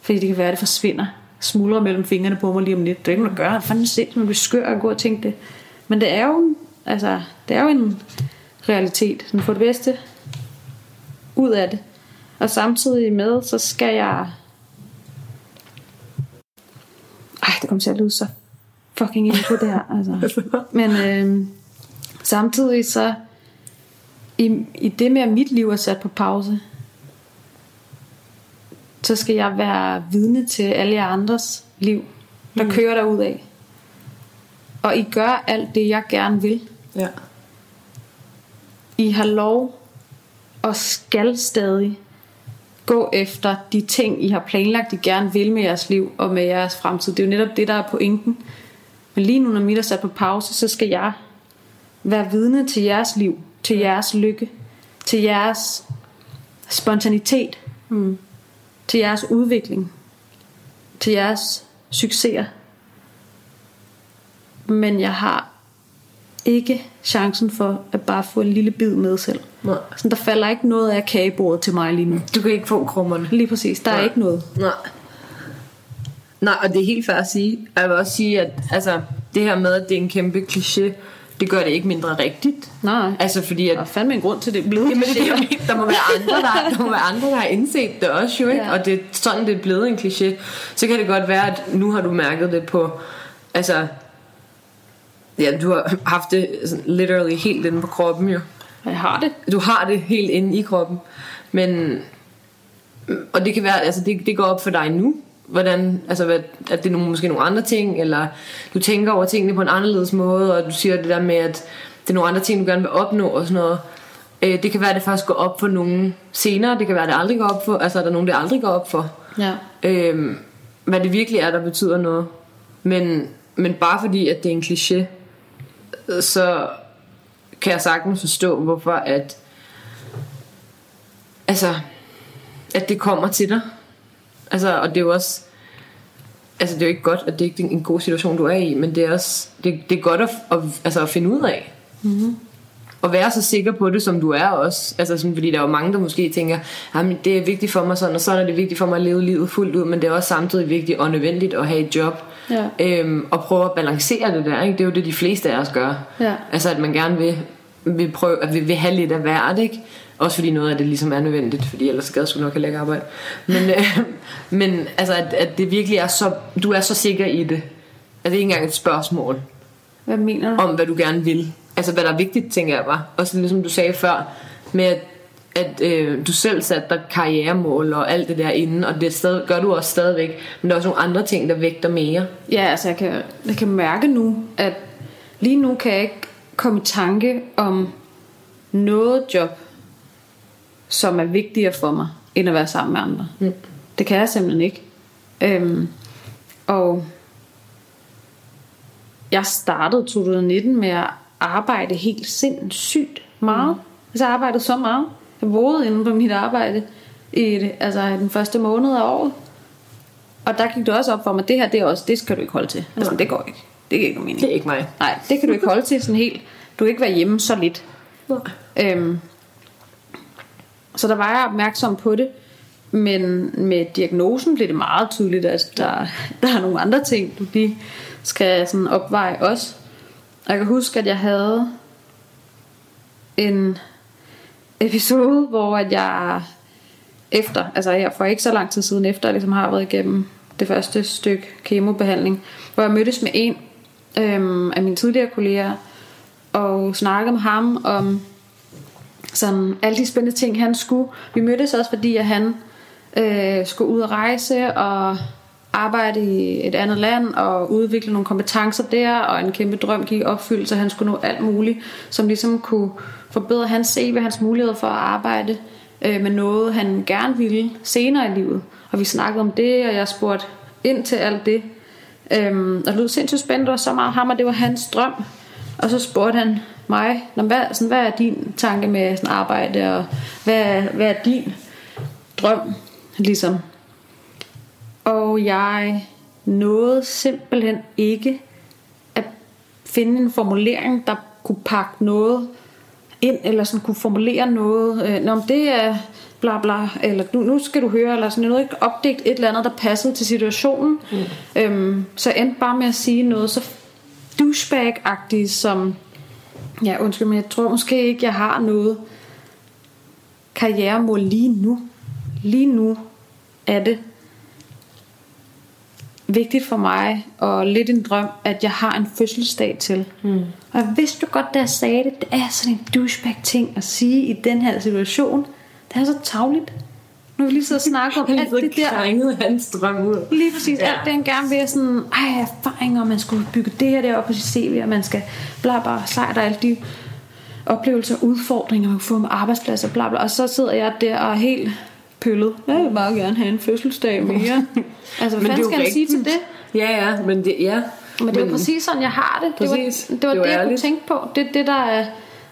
Fordi det kan være, at det forsvinder, smuldrer mellem fingrene på mig lige om lidt. Det er ikke noget at gøre, fanden set, man bliver skør og gå og tænke det. Men det er jo, altså, det er jo en realitet, sådan få det bedste ud af det. Og samtidig med, så skal jeg... Ej, det kommer til at lyde så fucking ind på det her. Altså. Men øh, samtidig så... I, I det med, at mit liv er sat på pause, så skal jeg være vidne til alle jer andres liv, der mm. kører derud af. Og I gør alt det, jeg gerne vil. Ja. I har lov og skal stadig gå efter de ting, I har planlagt, I gerne vil med jeres liv og med jeres fremtid. Det er jo netop det, der er pointen. Men lige nu, når mit er sat på pause, så skal jeg være vidne til jeres liv, til jeres lykke, til jeres spontanitet, mm. Til jeres udvikling, til jeres succeser. Men jeg har ikke chancen for at bare få en lille bid med selv. Nej. Så der falder ikke noget af kagebordet til mig lige nu. Du kan ikke få krummerne. Lige præcis, der er Nej. ikke noget. Nej. Nej, og det er helt fair at sige. Og jeg vil også sige, at altså, det her med, at det er en kæmpe kliché, det gør det ikke mindre rigtigt. Nej. Altså fordi, at Der er fandme en grund til det blevet. Jamen, det, er der må være andre, der, der må være andre, der har indset det også jo, ikke? Ja. Og det er sådan, det er blevet en kliché. Så kan det godt være, at nu har du mærket det på, altså, ja, du har haft det sådan, literally helt inde på kroppen jo. Jeg har det. Du har det helt inde i kroppen. Men, og det kan være, altså det, det går op for dig nu, hvordan, altså hvad, at det er nogle, måske nogle andre ting, eller du tænker over tingene på en anderledes måde, og du siger det der med, at det er nogle andre ting, du gerne vil opnå og sådan noget. Øh, det kan være, at det først går op for nogen senere, det kan være, at det aldrig går op for, altså er der nogen, det aldrig går op for. Ja. Øhm, hvad det virkelig er, der betyder noget. Men, men bare fordi, at det er en kliché, så kan jeg sagtens forstå, hvorfor at altså, at det kommer til dig. Altså, og det er jo også altså det er jo ikke godt, at det ikke er en god situation, du er i, men det er også det, det er godt at, at, altså at finde ud af. Mm-hmm. Og være så sikker på det, som du er også. Altså sådan, fordi der er jo mange, der måske tænker, jamen det er vigtigt for mig sådan, og sådan er det vigtigt for mig at leve livet fuldt ud, men det er også samtidig vigtigt og nødvendigt at have et job. Ja. Øhm, og prøve at balancere det der, ikke? Det er jo det, de fleste af os gør. Ja. Altså at man gerne vil, vil, prøve, at vil, vil have lidt af hvert, ikke? Også fordi noget af det ligesom er nødvendigt, fordi ellers skal jeg sgu nok have lækker arbejde. Men, øh, men altså, at, at det virkelig er så, du er så sikker i det, at det er ikke engang et spørgsmål Hvad mener du? om, hvad du gerne vil. Altså, hvad der er vigtigt, tænker jeg bare. Også ligesom du sagde før, med at, at øh, du selv satte dig karrieremål og alt det der inde, og det stadig, gør du også stadigvæk. Men der er også nogle andre ting, der vægter mere. Ja, altså jeg kan, jeg kan mærke nu, at lige nu kan jeg ikke komme i tanke om noget job, som er vigtigere for mig, end at være sammen med andre. Mm. Det kan jeg simpelthen ikke. Øhm, og jeg startede 2019 med at arbejde helt sindssygt meget. Mm. Altså jeg arbejdede så meget. Jeg boede inde på mit arbejde i det, altså den første måned af året. Og der gik det også op for mig, det her, det, er også, det skal du ikke holde til. Altså, det går ikke. Det giver ikke mening. Det er ikke mig. Nej, det kan du ikke holde til sådan helt. Du kan ikke være hjemme så lidt. Øhm, så der var jeg opmærksom på det. Men med diagnosen blev det meget tydeligt, at der, der er nogle andre ting, du lige skal sådan opveje også. Og jeg kan huske, at jeg havde en episode, hvor at jeg efter, altså her for ikke så lang tid siden efter, jeg ligesom har været igennem det første stykke kemobehandling, hvor jeg mødtes med en øhm, af mine tidligere kolleger, og snakkede med ham om sådan alle de spændende ting, han skulle. Vi mødtes også, fordi at han øh, skulle ud og rejse og arbejde i et andet land og udvikle nogle kompetencer der, og en kæmpe drøm gik i opfyldelse. Han skulle nå alt muligt, som ligesom kunne forbedre hans CV, hans mulighed for at arbejde øh, med noget, han gerne ville senere i livet. Og vi snakkede om det, og jeg spurgte ind til alt det. Øhm, og det lød sindssygt spændende, og så meget ham, og det var hans drøm. Og så spurgte han mig, hvad, sådan, hvad er din tanke med sådan arbejde, og hvad, hvad er din drøm, ligesom? Og jeg nåede simpelthen ikke at finde en formulering, der kunne pakke noget ind, eller sådan kunne formulere noget. Øh, Nå, det er bla bla, eller nu, nu skal du høre, eller sådan noget, ikke opdigt et eller andet, der passede til situationen. Mm. Øhm, så endte bare med at sige noget så douchebag-agtigt, som, ja undskyld, men jeg tror måske ikke, jeg har noget karrieremål lige nu. Lige nu er det vigtigt for mig, og lidt en drøm, at jeg har en fødselsdag til. Mm. Og jeg vidste du godt, da jeg sagde det, det er sådan en douchebag ting at sige i den her situation. Det er så tavligt. Nu vil vi lige sidde og snakke om alt det der. Han hans drøm ud. Lige præcis. Ja. Alt det, han gerne vil. Sådan, ej, erfaringer, og man skulle bygge det her der op på sit CV, og man skal bla bla sejt og alle de oplevelser og udfordringer, man kan få med arbejdspladser, bla bla. Og så sidder jeg der og er helt pøllet. Jeg vil meget gerne have en fødselsdag mere. altså, hvad fanden skal jeg sige til det? Ja, ja, men det, ja. Men det er jo præcis sådan, jeg har det. Præcis. Det var det, var Det det, var jeg kunne tænke på. Det er det, der er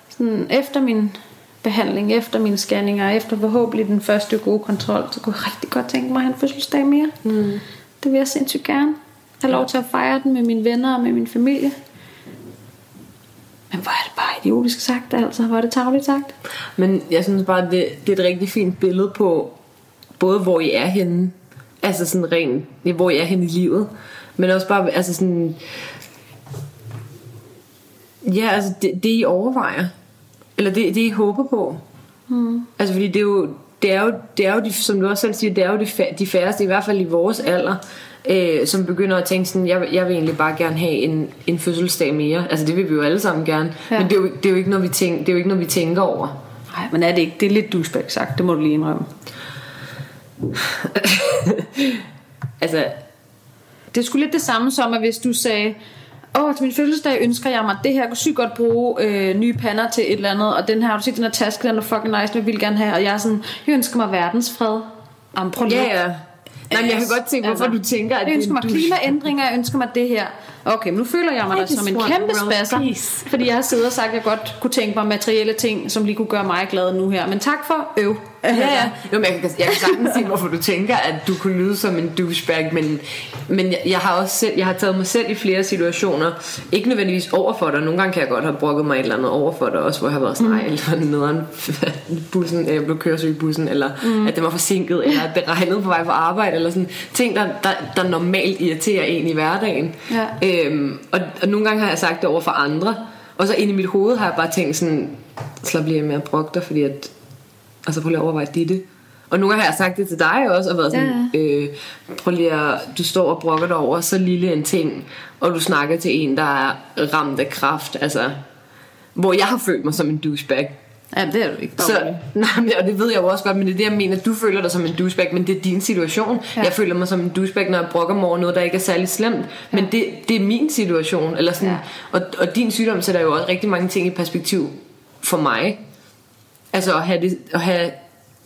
sådan, efter min behandling, efter mine scanninger, efter forhåbentlig den første gode kontrol, så kunne jeg rigtig godt tænke mig at have en fødselsdag mere. Mm. Det vil jeg sindssygt gerne. Have lov til at fejre den med mine venner og med min familie. Men hvor er det bare idiotisk sagt, altså. Hvor er det tavligt sagt. Men jeg synes bare, det, det er et rigtig fint billede på, både hvor I er henne, altså sådan rent, hvor I er henne i livet, men også bare, altså sådan, ja, altså det, det I overvejer, eller det, det I håber på. Mm. Altså fordi det er jo, det er jo, det er jo de, som du også selv siger, det er jo de, de færreste, i hvert fald i vores alder, øh, som begynder at tænke sådan, jeg, jeg vil egentlig bare gerne have en, en fødselsdag mere. Altså det vil vi jo alle sammen gerne, Ja. ja. men det er, jo, det er jo ikke noget, vi tænker, det er jo ikke noget, vi tænker over. Nej, men er det ikke? Det er lidt douchebag sagt, det må du lige indrømme. Altså, Det er sgu lidt det samme som, at hvis du sagde, åh, til min fødselsdag ønsker jeg mig det her. Jeg kunne sygt godt bruge øh, nye pander til et eller andet, og den her, har du set den her taske, den er fucking nice, den vil jeg gerne have, og jeg er sådan, jeg ønsker mig verdensfred. Jamen, prøv lige. ja, ja. Nej, men jeg kan godt tænke, hvorfor du tænker, at jeg ønsker mig du... klimaændringer, jeg ønsker mig det her. Okay, men nu føler jeg mig da som en kæmpe spasser, fordi jeg har siddet og sagt, at jeg godt kunne tænke mig materielle ting, som lige kunne gøre mig glad nu her. Men tak for øv. Ja, ja. Jo, men jeg, kan, jeg kan sagtens sige, hvorfor du tænker, at du kunne lyde som en douchebag, men, men jeg, jeg har også selv, jeg har taget mig selv i flere situationer, ikke nødvendigvis over for dig, nogle gange kan jeg godt have brokket mig et eller andet over for dig, også hvor jeg har været sådan, nej, eller nederen bussen, jeg blev køresyg i bussen, eller mm. at det var forsinket, eller at det regnede på vej på arbejde, eller sådan ting, der, der, der normalt irriterer en i hverdagen. Ja. Øhm, og, og nogle gange har jeg sagt det over for andre, og så ind i mit hoved har jeg bare tænkt sådan, slap lige med at brokke dig, fordi at og så prøv lige at overveje det. Og nogle gange har jeg sagt det til dig også, og været sådan, ja. øh, prøv lige at, du står og brokker dig over så lille en ting, og du snakker til en, der er ramt af kraft, altså, hvor jeg har følt mig som en douchebag. Ja, det er du ikke. Så, nej, men, og det ved jeg jo også godt, men det er det, jeg mener, du føler dig som en douchebag, men det er din situation. Ja. Jeg føler mig som en douchebag, når jeg brokker mig over noget, der ikke er særlig slemt, ja. men det, det er min situation, eller sådan, Ja. og, og din sygdom sætter jo også rigtig mange ting i perspektiv for mig. Altså at have, det, at have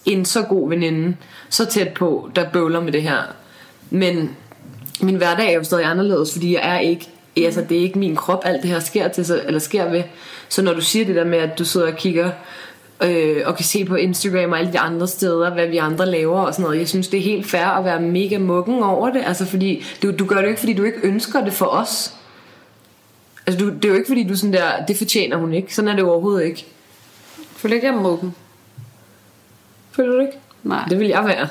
en så god veninde, så tæt på, der bøvler med det her. Men min hverdag er jo stadig anderledes, fordi jeg er ikke, altså det er ikke min krop, alt det her sker til, så, eller sker ved. Så når du siger det der med, at du sidder og kigger øh, og kan se på Instagram og alle de andre steder, hvad vi andre laver og sådan noget. Jeg synes, det er helt fair at være mega muggen over det. Altså, fordi du, du gør det jo ikke, fordi du ikke ønsker det for os. Altså, du, det er jo ikke, fordi du sådan der, det fortjener hun ikke. Sådan er det jo overhovedet ikke. Føler ikke, jeg er muggen? Føler du ikke? Nej. Det vil jeg være.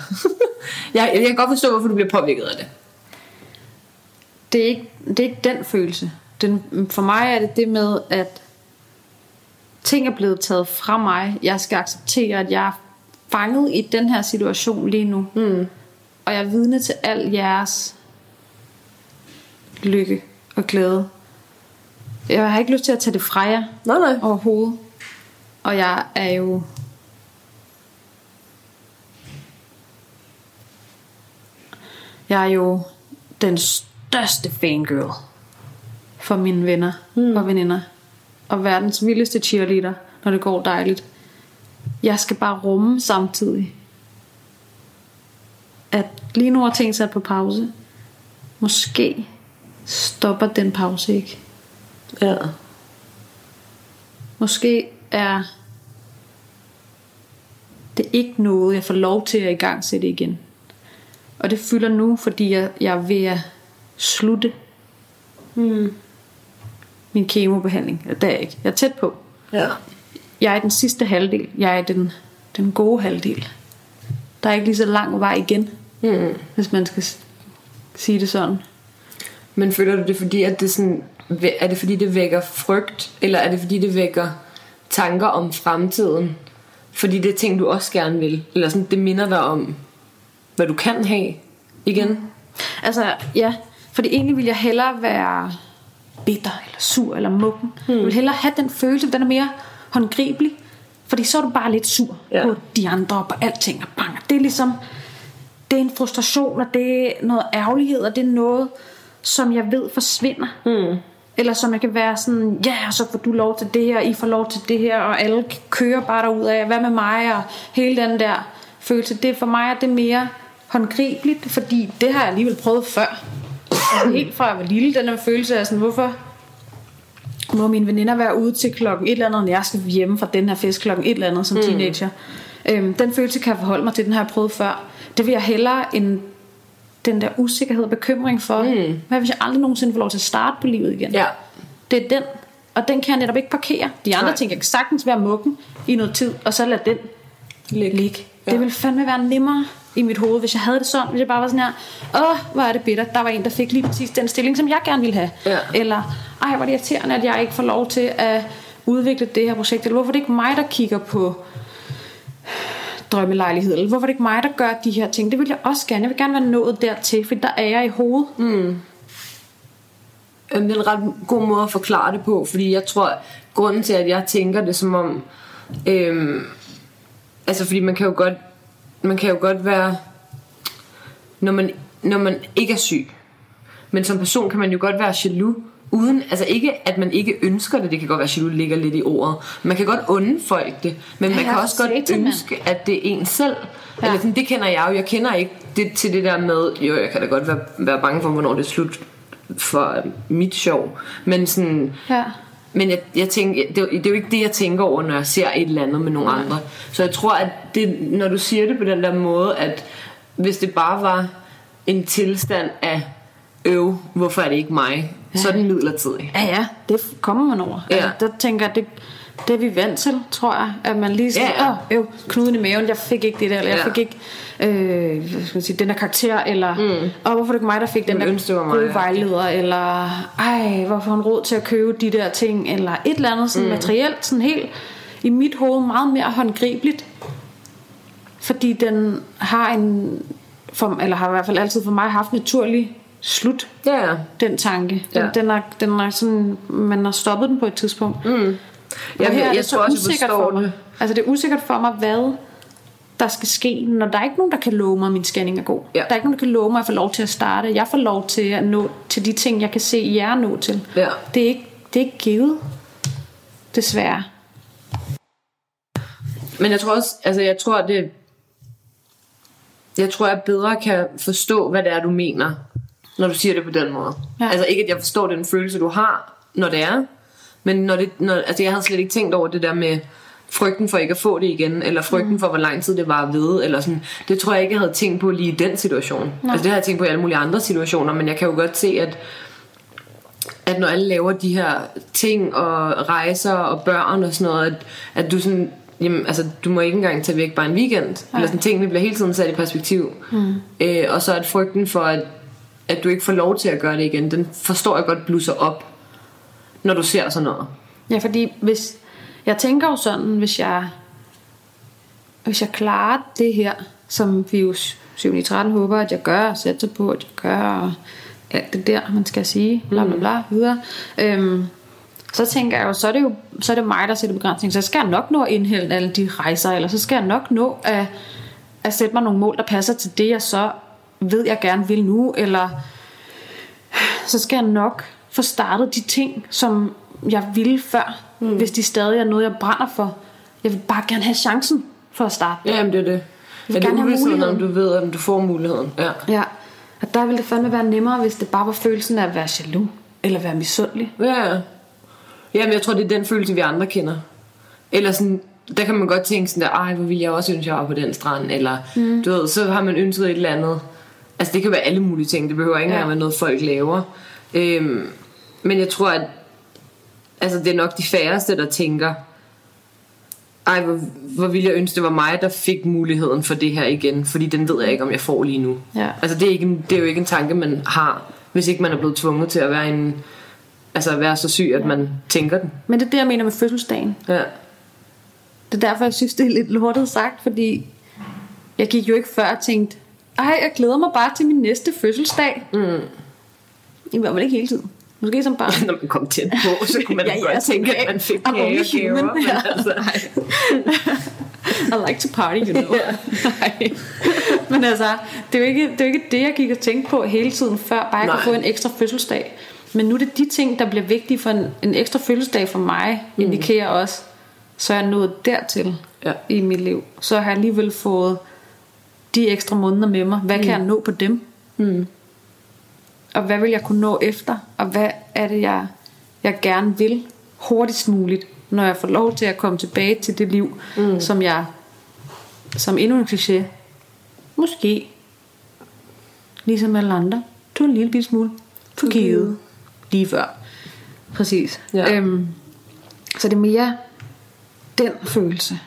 jeg, jeg kan godt forstå, hvorfor du bliver påvirket af det. Det er ikke, det er ikke den følelse. Den, for mig er det det med, at ting er blevet taget fra mig. Jeg skal acceptere, at jeg er fanget i den her situation lige nu. Mm. Og jeg er vidne til al jeres lykke og glæde. Jeg har ikke lyst til at tage det fra jer Nej, nej. overhovedet. Og jeg er jo... Jeg er jo den største fangirl for mine venner mm. og veninder. Og verdens vildeste cheerleader, når det går dejligt. Jeg skal bare rumme samtidig. At lige nu er ting sat på pause. Måske stopper den pause ikke. Ja. Måske er det ikke noget, jeg får lov til at i gang sætte igen. Og det fylder nu, fordi jeg, jeg er ved at slutte Mm. min kemobehandling. Det er jeg ikke. Jeg er tæt på. Ja. Jeg er i den sidste halvdel. Jeg er i den, den gode halvdel. Der er ikke lige så lang vej igen, Mm. hvis man skal sige det sådan. Men føler du det fordi, at det sådan, er det fordi, det vækker frygt, eller er det fordi, det vækker tanker om fremtiden? Fordi det er ting, du også gerne vil. Eller sådan, det minder dig om, hvad du kan have igen. Altså, ja. Fordi egentlig vil jeg hellere være bitter, eller sur, eller muggen. Hmm. Jeg vil hellere have den følelse, den er mere håndgribelig. Fordi så er du bare lidt sur ja. på de andre, og på alting. Og bang. Det er ligesom, det er en frustration, og det er noget ærgerlighed, og det er noget, som jeg ved forsvinder. Mm. Eller som jeg kan være sådan, ja, så får du lov til det her, I får lov til det her, og alle kører bare derud af, hvad med mig, og hele den der følelse. Det for mig er det mere håndgribeligt, fordi det har jeg alligevel prøvet før. Altså, helt fra jeg var lille, den her følelse af sådan, hvorfor må mine veninder være ude til klokken et eller andet, når jeg skal hjemme fra den her fest klokken et eller andet som teenager. Øhm, den følelse kan jeg forholde mig til, den har jeg prøvet før. Det vil jeg hellere end den der usikkerhed og bekymring for, mm. hvad hvis jeg aldrig nogensinde får lov til at starte på livet igen? Ja. Det er den. Og den kan jeg netop ikke parkere. De andre Nej. ting kan sagtens være muggen i noget tid, og så lade den Ligge. ligge. Ja. Det ville fandme være nemmere i mit hoved, hvis jeg havde det sådan. Hvis jeg bare var sådan her, åh, hvor er det bitter. Der var en, der fik lige præcis den stilling, som jeg gerne ville have. Ja. Eller, ej, hvor er det irriterende, at jeg ikke får lov til at udvikle det her projekt. Eller hvorfor er det ikke mig, der kigger på drømmelejlighed? Eller hvorfor er det ikke mig, der gør de her ting? Det vil jeg også gerne. Jeg vil gerne være nået dertil, for der er jeg i hovedet. Hmm. Øhm, det er en ret god måde at forklare det på, fordi jeg tror, grunden til, at jeg tænker det som om, øhm, altså fordi man kan jo godt, man kan jo godt være, når man, når man ikke er syg, men som person kan man jo godt være jaloux, uden, altså ikke at man ikke ønsker det, det kan godt være, at jaloux ligger lidt i ordet, man kan godt unde folk det, men man Ja, kan også godt mand. ønske, at det er en selv, Ja. eller sådan, det kender jeg jo, jeg kender ikke det til det der med, jo jeg kan da godt være, være bange for, hvornår det er slut for mit sjov, men sådan, Ja. men jeg, jeg tænker, det, er jo- det er jo ikke det, jeg tænker over, når jeg ser et eller andet med nogle andre. Så jeg tror, at det, når du siger det på den der måde, at hvis det bare var en tilstand af øv, hvorfor er det ikke mig, så er den midlertidig. Ja, ja, det kommer man over. Ja. Ja. Altså, der tænker jeg, det, det er vi vant til, tror jeg. At man lige siger, Ja, ja. åh, øv, knuden i maven, jeg fik ikke det der, eller jeg Ja. fik ikke øh, hvad skal man sige, den der karakter, eller mm. åh, hvorfor er det ikke mig, der fik den der var mig, gode ja. vejleder, eller ej, hvorfor har hun råd til at købe de der ting, eller et eller andet sådan mm. materielt, sådan helt i mit hoved meget mere håndgribeligt. Fordi den har en, for, eller har i hvert fald altid for mig haft naturlig slut Ja, ja. den tanke. Den, Ja. den, er, den er sådan, man har stoppet den på et tidspunkt. Mm. Jeg, her er jeg, jeg tror også, jeg forstår for det. Altså det er usikkert for mig, hvad der skal ske, når der er ikke nogen, der kan love mig, at min scanning er god. Ja. Der er ikke nogen, der kan love mig, at jeg får lov til at starte. Jeg får lov til at nå til de ting, jeg kan se jer nå til. Ja. Det, er ikke, det er ikke givet. Desværre. Men jeg tror også, altså jeg tror, det, Jeg tror, jeg bedre kan forstå, hvad det er, du mener, når du siger det på den måde. Ja. Altså ikke, at jeg forstår den følelse, du har, når det er, men når det, når, altså jeg havde slet ikke tænkt over det der med frygten for ikke at få det igen, eller frygten mm. for, hvor lang tid det var ved, eller sådan. Det tror jeg ikke, jeg havde tænkt på lige i den situation. Nej. Altså det har jeg tænkt på i alle mulige andre situationer, men jeg kan jo godt se, at at når alle laver de her ting og rejser og børn og sådan noget, at, at du sådan jamen, altså, du må ikke engang tage væk bare en weekend. Nej. Eller sådan, tingene bliver hele tiden sat i perspektiv. Mm. Øh, og så at frygten for, at, at du ikke får lov til at gøre det igen, den forstår jeg godt blusser op, når du ser sådan noget. Ja, fordi hvis, jeg tænker jo sådan, hvis jeg, hvis jeg klarer det her, som vi jo 7 13 håber, at jeg gør, og sætter på, at jeg gør, og alt det der, man skal sige, bla bla bla, videre. Øhm, så tænker jeg jo, så er det jo så er det mig, der sætter begrænsning. Så skal jeg nok nå at indhælde alle de rejser, eller så skal jeg nok nå at, at sætte mig nogle mål, der passer til det, jeg så ved, jeg gerne vil nu, eller så skal jeg nok få startet de ting, som jeg ville før, mm. hvis de stadig er noget, jeg brænder for. Jeg vil bare gerne have chancen for at starte. Ja, jamen det er det. Jeg vil er det uvidstheden, om du ved, om du får muligheden? Ja. ja. Og der ville det fandme være nemmere, hvis det bare var følelsen af at være jaloux, eller være misundelig. Ja, Jamen, jeg tror, det er den følelse, vi andre kender. Eller sådan, der kan man godt tænke sådan der, ej, hvor vil jeg også ønske, jeg var på den strand. Eller, mm. du ved, så har man ønsket et eller andet. Altså, det kan være alle mulige ting. Det behøver ikke engang ja. være noget, folk laver. Øhm, men jeg tror, at altså, det er nok de færreste, der tænker, ej, hvor, hvor ville jeg ønske, det var mig, der fik muligheden for det her igen. Fordi den ved jeg ikke, om jeg får lige nu. Ja. Altså, det er, ikke det er jo ikke en tanke, man har, hvis ikke man er blevet tvunget til at være en altså at være så syg, at ja. man tænker den. Men det er det, jeg mener med fødselsdagen. Ja. Det er derfor, jeg synes, det er lidt lortet sagt, fordi jeg gik jo ikke før og tænkte, ej, jeg glæder mig bare til min næste fødselsdag. Mm. I hvert fald ikke hele tiden. Måske som bare... Når man kom tæt på, så kunne man ja, ja, godt tænke, at man fik kage og gaver. Ja. Altså, I like to party, you know. Nej. Men altså, det er, jo ikke, det er jo ikke det, jeg gik og tænkte på hele tiden, før bare jeg kunne få en ekstra fødselsdag. Men nu er det de ting, der bliver vigtige for en, en ekstra fødselsdag for mig, mm. indikerer også, så er jeg nået dertil ja. i mit liv. Så har jeg alligevel fået de ekstra måneder med mig. Hvad mm. kan jeg nå på dem? Mm. Og hvad vil jeg kunne nå efter? Og hvad er det, jeg, jeg gerne vil hurtigst muligt, når jeg får lov til at komme tilbage til det liv, mm. som jeg, som endnu en kliché, måske, ligesom alle andre, tog en lille smule for givet lige før. Præcis. Ja. Øhm, så det er mere den følelse,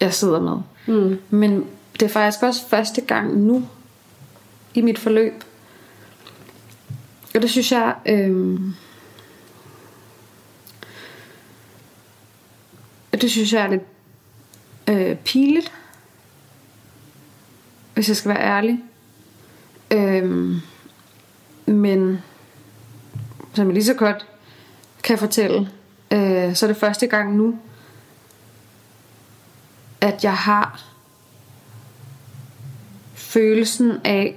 jeg sidder med. Mm. Men det er faktisk også første gang nu i mit forløb. Og det synes jeg... Øh, det synes jeg er lidt øh, piligt. Hvis jeg skal være ærlig. Øh, men som jeg lige så godt kan fortælle, øh, så er det første gang nu, at jeg har følelsen af,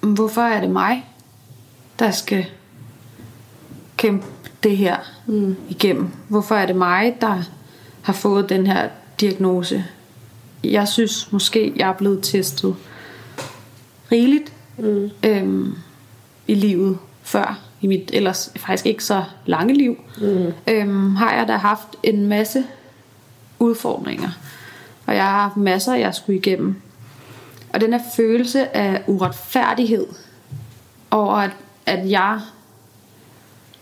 hvorfor er det mig, der skal kæmpe det her mm. igennem? Hvorfor er det mig, der har fået den her diagnose? Jeg synes måske, jeg er blevet testet rigeligt mm. øhm, i livet før, i mit ellers faktisk ikke så lange liv, mm. øhm, har jeg da haft en masse udfordringer. Og jeg har haft masser, jeg skulle igennem. Og den her følelse af uretfærdighed over, at, at jeg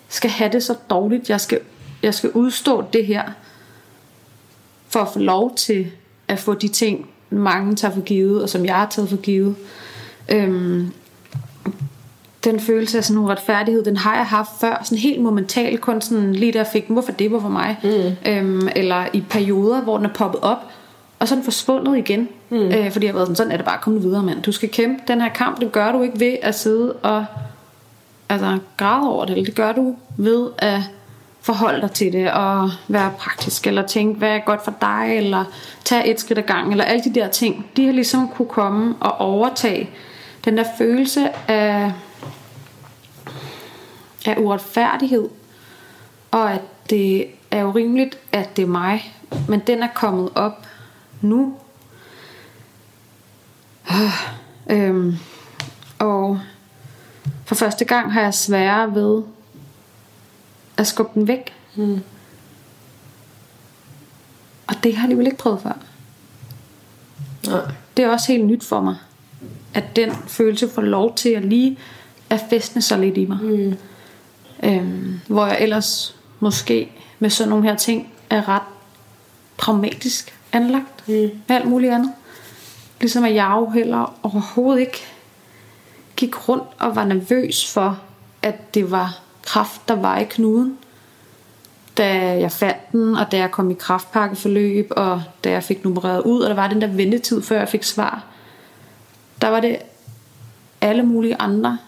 skal have det så dårligt, jeg skal, jeg skal udstå det her, for at få lov til at få de ting, mange tager for givet, og som jeg har taget for givet, Øhm, den følelse af sådan en retfærdighed, den har jeg haft før, sådan helt momentalt, kun sådan lige der fik, hvorfor det, hvorfor mig, mm. øhm, eller i perioder, hvor den er poppet op, og så er den forsvundet igen, mm. øh, fordi jeg har været sådan, sådan er det bare, kom videre mand, du skal kæmpe den her kamp, det gør du ikke ved at sidde og altså, græde over det, det gør du ved at forholde dig til det, og være praktisk, eller tænke, hvad er godt for dig, eller tage et skridt ad gang, eller alle de der ting, de har ligesom kunne komme og overtage den der følelse af, af uretfærdighed, og at det er urimeligt, at det er mig, men den er kommet op nu, Øhm, og for første gang har jeg sværere ved at skubbe den væk. Mm. Og det har jeg alligevel ikke prøvet før. Nej. Det er også helt nyt for mig, at den følelse får lov til at lige at festne sig lidt i mig. Mm. Øhm, hvor jeg ellers måske med sådan nogle her ting er ret pragmatisk anlagt Mm. med alt muligt andet. Ligesom at jeg jo heller overhovedet ikke gik rundt og var nervøs for, at det var kraft, der var i knuden. Da jeg fandt den, og da jeg kom i kraftpakkeforløb, og da jeg fik nummereret ud, og der var den der ventetid, før jeg fik svar, der var det alle mulige andre,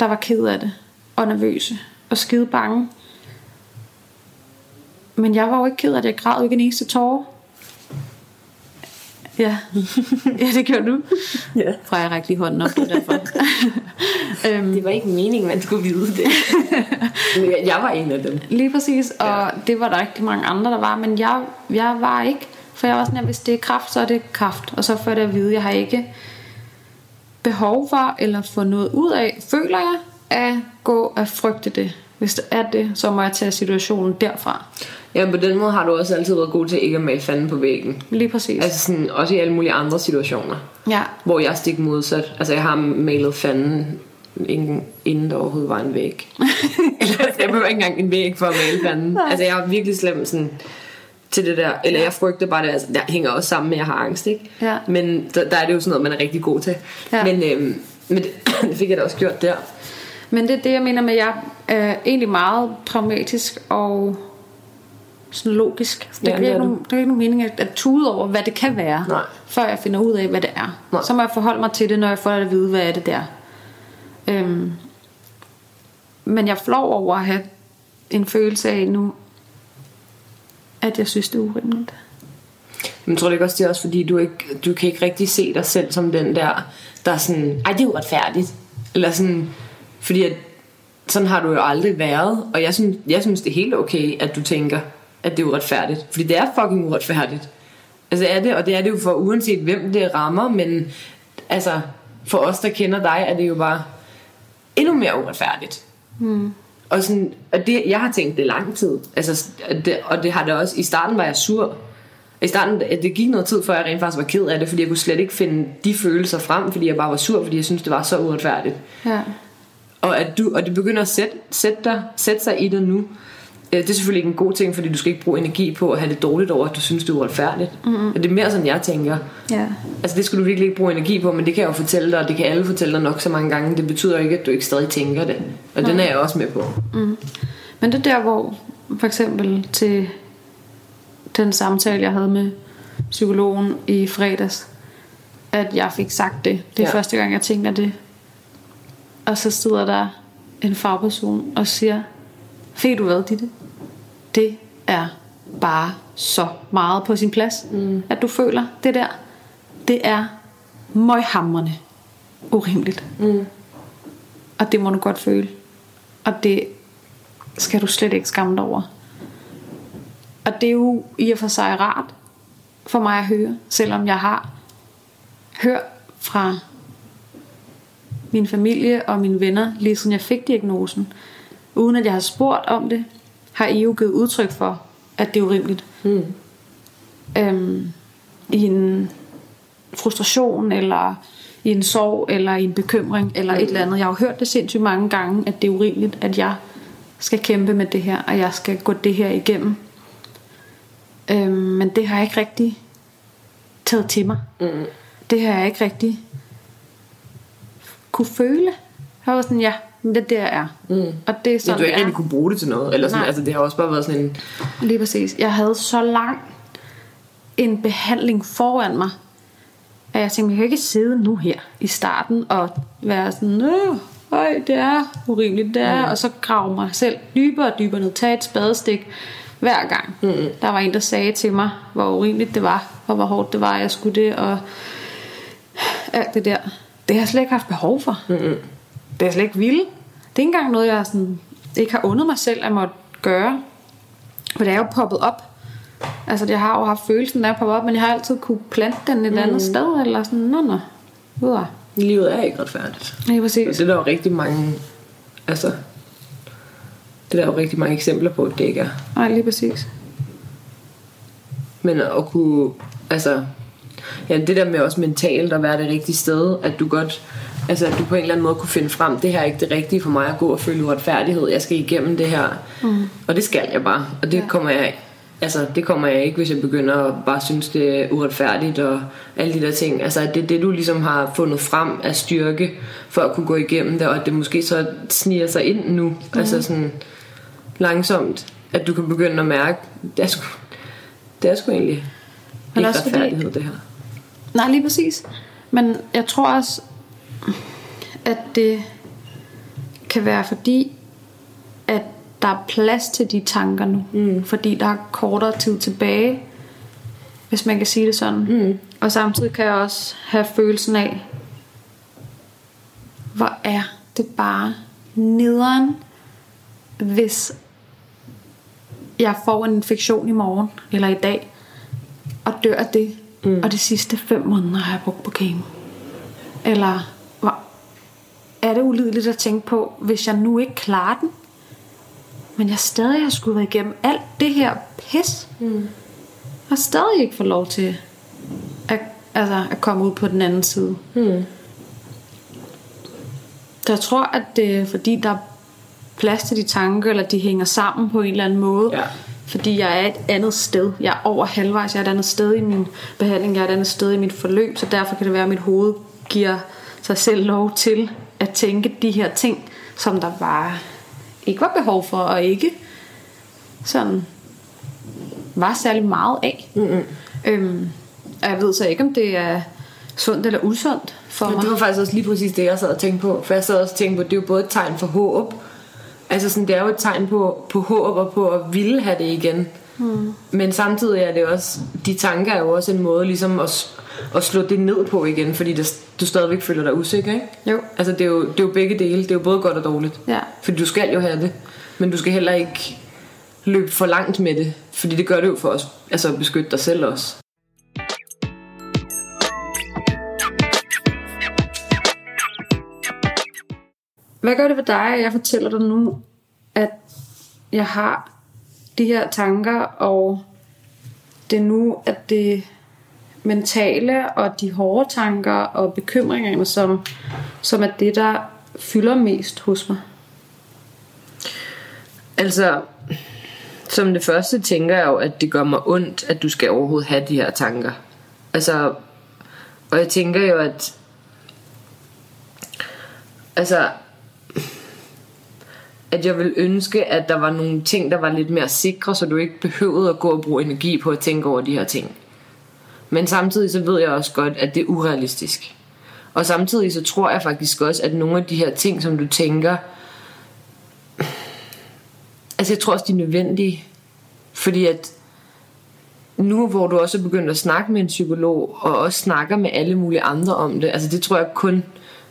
der var ked af det, og nervøse, og skide bange. Men jeg var jo ikke ked af det, jeg græd jo ikke en eneste tårer. Ja, ja det gjorde du. Ja. Fra jeg rækte lige hånden op, det er derfor. øhm, Det var ikke meningen, man skulle vide det. Men jeg- var en af dem. Lige præcis, og Ja. det var der rigtig mange andre, der var, men jeg, jeg var ikke, for jeg var sådan, at hvis det er kraft, så er det kraft, og så får jeg det at vide, jeg har ikke behov for, eller få noget ud af, føler jeg, at gå og frygte det. Hvis det er det, så må jeg tage situationen derfra. Ja, på den måde har du også altid været god til ikke at male fanden på væggen. Lige præcis. Altså sådan, også i alle mulige andre situationer. ja, Hvor jeg stik modsat. Altså jeg har malet fanden inden, inden der overhovedet var en væg. Eller jeg behøver ikke engang en væg for at male fanden. Altså jeg er virkelig slem sådan til det der. Eller jeg frygter bare det. Altså, der hænger også sammen med, at jeg har angst, ikke? Ja. Men der, der er det jo sådan noget, man er rigtig god til. Ja. Men, øhm, men det, det fik jeg da også gjort der. Men det er det, jeg mener med, at jeg er egentlig meget pragmatisk og sådan logisk. Det Ja, ja, det er nogen, der er ikke nogen mening at, at tude over, hvad det kan være, Nej. før jeg finder ud af, hvad det er. Nej. Så må jeg forholde mig til det, når jeg får at vide, hvad er det der. Øhm, men jeg flår over at have en følelse af nu, at jeg synes, det er urimeligt. Men tror du ikke også, det er også fordi, du, ikke, du kan ikke rigtig se dig selv som den der, der er sådan, ej, det er uretfærdigt. Eller sådan, fordi at, sådan har du jo aldrig været. Og jeg synes, jeg synes, det er helt okay, at du tænker, at det er uretfærdigt. Fordi det er fucking uretfærdigt. Altså er det, og det er det jo for uanset hvem det rammer, men altså for os, der kender dig, er det jo bare endnu mere uretfærdigt. Mm. Og, sådan, og det, jeg har tænkt det lang tid. Altså, det, og det har det også. I starten var jeg sur. I starten, det gik noget tid, før jeg rent faktisk var ked af det, fordi jeg kunne slet ikke finde de følelser frem, fordi jeg bare var sur, fordi jeg synes det var så uretfærdigt. Ja. Og, at du, og det begynder at sætte, sætte, dig, sætte sig i dig nu. Det er selvfølgelig ikke en god ting, fordi du skal ikke bruge energi på at have det dårligt over, at du synes, det er uretfærdigt. Mm-hmm. Det er mere sådan, jeg tænker. ja. Altså det skal du virkelig ikke bruge energi på, men det kan jeg jo fortælle dig, og det kan alle fortælle dig nok så mange gange. Det betyder ikke, at du ikke stadig tænker det. Og den er jeg også med på. Men det er der, hvor for eksempel til den samtale, jeg havde med psykologen i fredags, at jeg fik sagt det. Det er ja. første gang, jeg tænker det. Og så sidder der en fagperson og siger, fik du hvad, Ditte? Det er bare så meget på sin plads, mm. at du føler det der. Det er møghamrende urimeligt. Mm. Og det må du godt føle. Og det skal du slet ikke skamme dig over. Og det er jo i og for sig rart for mig at høre, selvom jeg har hørt fra min familie og mine venner, lige siden jeg fik diagnosen, uden at jeg har spurgt om det, har I jo givet udtryk for, at det er urimeligt. Mm. Øhm, I en frustration, eller i en sorg, eller i en bekymring, eller et eller andet. Jeg har jo hørt det sindssygt mange gange, at det er urimeligt, at jeg skal kæmpe med det her, og jeg skal gå det her igennem. Øhm, men det har jeg ikke rigtig taget til mig. Mm. Det har jeg ikke rigtig kunne føle. Jeg var sådan, ja, men det er der er. Mm. Og det er Ja, sådan, du har ikke rigtig kunne bruge det til noget. Eller sådan, Nej. altså, det har også bare været sådan en... Lige præcis. Jeg havde så lang en behandling foran mig, at jeg tænkte, jeg kan ikke sidde nu her i starten og være sådan, øh, øj, det er urimeligt, det er, og så grave mig selv dybere og dybere ned, tage et spadestik hver gang. Mm. Der var en, der sagde til mig, hvor urimeligt det var, og hvor hårdt det var, at jeg skulle det, og alt det der. Det har jeg slet ikke haft behov for. Mm. Det jeg slet ikke ville. Det er ikke engang noget, jeg sådan, ikke har undet mig selv at måtte gøre. For det er jo poppet op. Altså, jeg har jo haft følelsen, der er poppet op, men jeg har altid kunne plante den et mm. andet sted, eller sådan, nå, nå. Uah. Livet er ikke retfærdigt. Ja, Og præcis. det er der jo rigtig mange, altså, det er der jo rigtig mange eksempler på, at det ikke er. Nej, lige præcis. Men at kunne, altså, ja, det der med også mentalt at være det rigtige sted, at du godt, altså at du på en eller anden måde kunne finde frem, det her er ikke det rigtige for mig at gå og føle uretfærdighed, jeg skal igennem det her, mm. og det skal jeg bare, og det ja. kommer jeg Altså, det kommer jeg ikke, hvis jeg begynder at bare synes, det er uretfærdigt og alle de der ting. Altså, at det er det, du ligesom har fundet frem af styrke for at kunne gå igennem det, og at det måske så sniger sig ind nu. Mm. Altså sådan langsomt, at du kan begynde at mærke, det er sgu, det er sgu egentlig Men ikke også fordi- retfærdighed, det her. Nej, lige præcis. Men jeg tror også, at det kan være fordi, at der er plads til de tanker nu. Mm. Fordi der er kortere tid tilbage, hvis man kan sige det sådan. Mm. Og samtidig kan jeg også have følelsen af, hvor er det bare nederen, hvis jeg får en infektion i morgen eller i dag, og dør af det, mm. og de sidste fem måneder har jeg brugt på kemo. Eller hvor er det ulideligt at tænke på, hvis jeg nu ikke klarer den, men jeg stadig har skulle være igennem alt det her pis, mm. og stadig ikke få lov til at, altså, at komme ud på den anden side. Mm. Så jeg tror, at det er fordi, der er plads til de tanker, eller de hænger sammen på en eller anden måde. Ja. Fordi jeg er et andet sted. Jeg er over halvvejs. Jeg er et andet sted i min behandling. Jeg er et andet sted i mit forløb. Så derfor kan det være, at mit hoved giver sig selv lov til at tænke de her ting, som der bare ikke var behov for, og ikke sådan var særlig meget af. Mm-hmm. Øhm, og jeg ved så ikke, om det er sundt eller usundt for Men mig. det var faktisk også lige præcis det, jeg sad og tænkte på. For jeg sad også og tænkte på, at det er jo både et tegn for håb. Altså sådan, det er jo et tegn på, på håb og på at ville have det igen. Mm. Men samtidig er det også, de tanker er jo også en måde ligesom at, at slå det ned på igen, fordi det, du stadigvæk føler dig usikker, ikke? Jo. Altså det er, jo, det er jo begge dele. Det er jo både godt og dårligt. Ja. Fordi du skal jo have det. Men du skal heller ikke løbe for langt med det. Fordi det gør det jo for os, altså at beskytte dig selv også. Hvad gør det ved dig, at jeg fortæller dig nu, at jeg har de her tanker, og det er nu, at det mentale og de hårde tanker og bekymringerne, som, som er det, der fylder mest hos mig? Altså, som det første tænker jeg jo, at det gør mig ondt, at du skal overhovedet have de her tanker. Altså, og jeg tænker jo, at altså, at jeg ville ønske, at der var nogle ting, der var lidt mere sikre, så du ikke behøvede at gå og bruge energi på at tænke over de her ting. Men samtidig så ved jeg også godt, at det er urealistisk. Og samtidig så tror jeg faktisk også, at nogle af de her ting, som du tænker, Altså jeg tror også, de er nødvendige. Fordi at nu hvor du også er begyndt at snakke med en psykolog, og også snakker med alle mulige andre om det, altså det tror jeg kun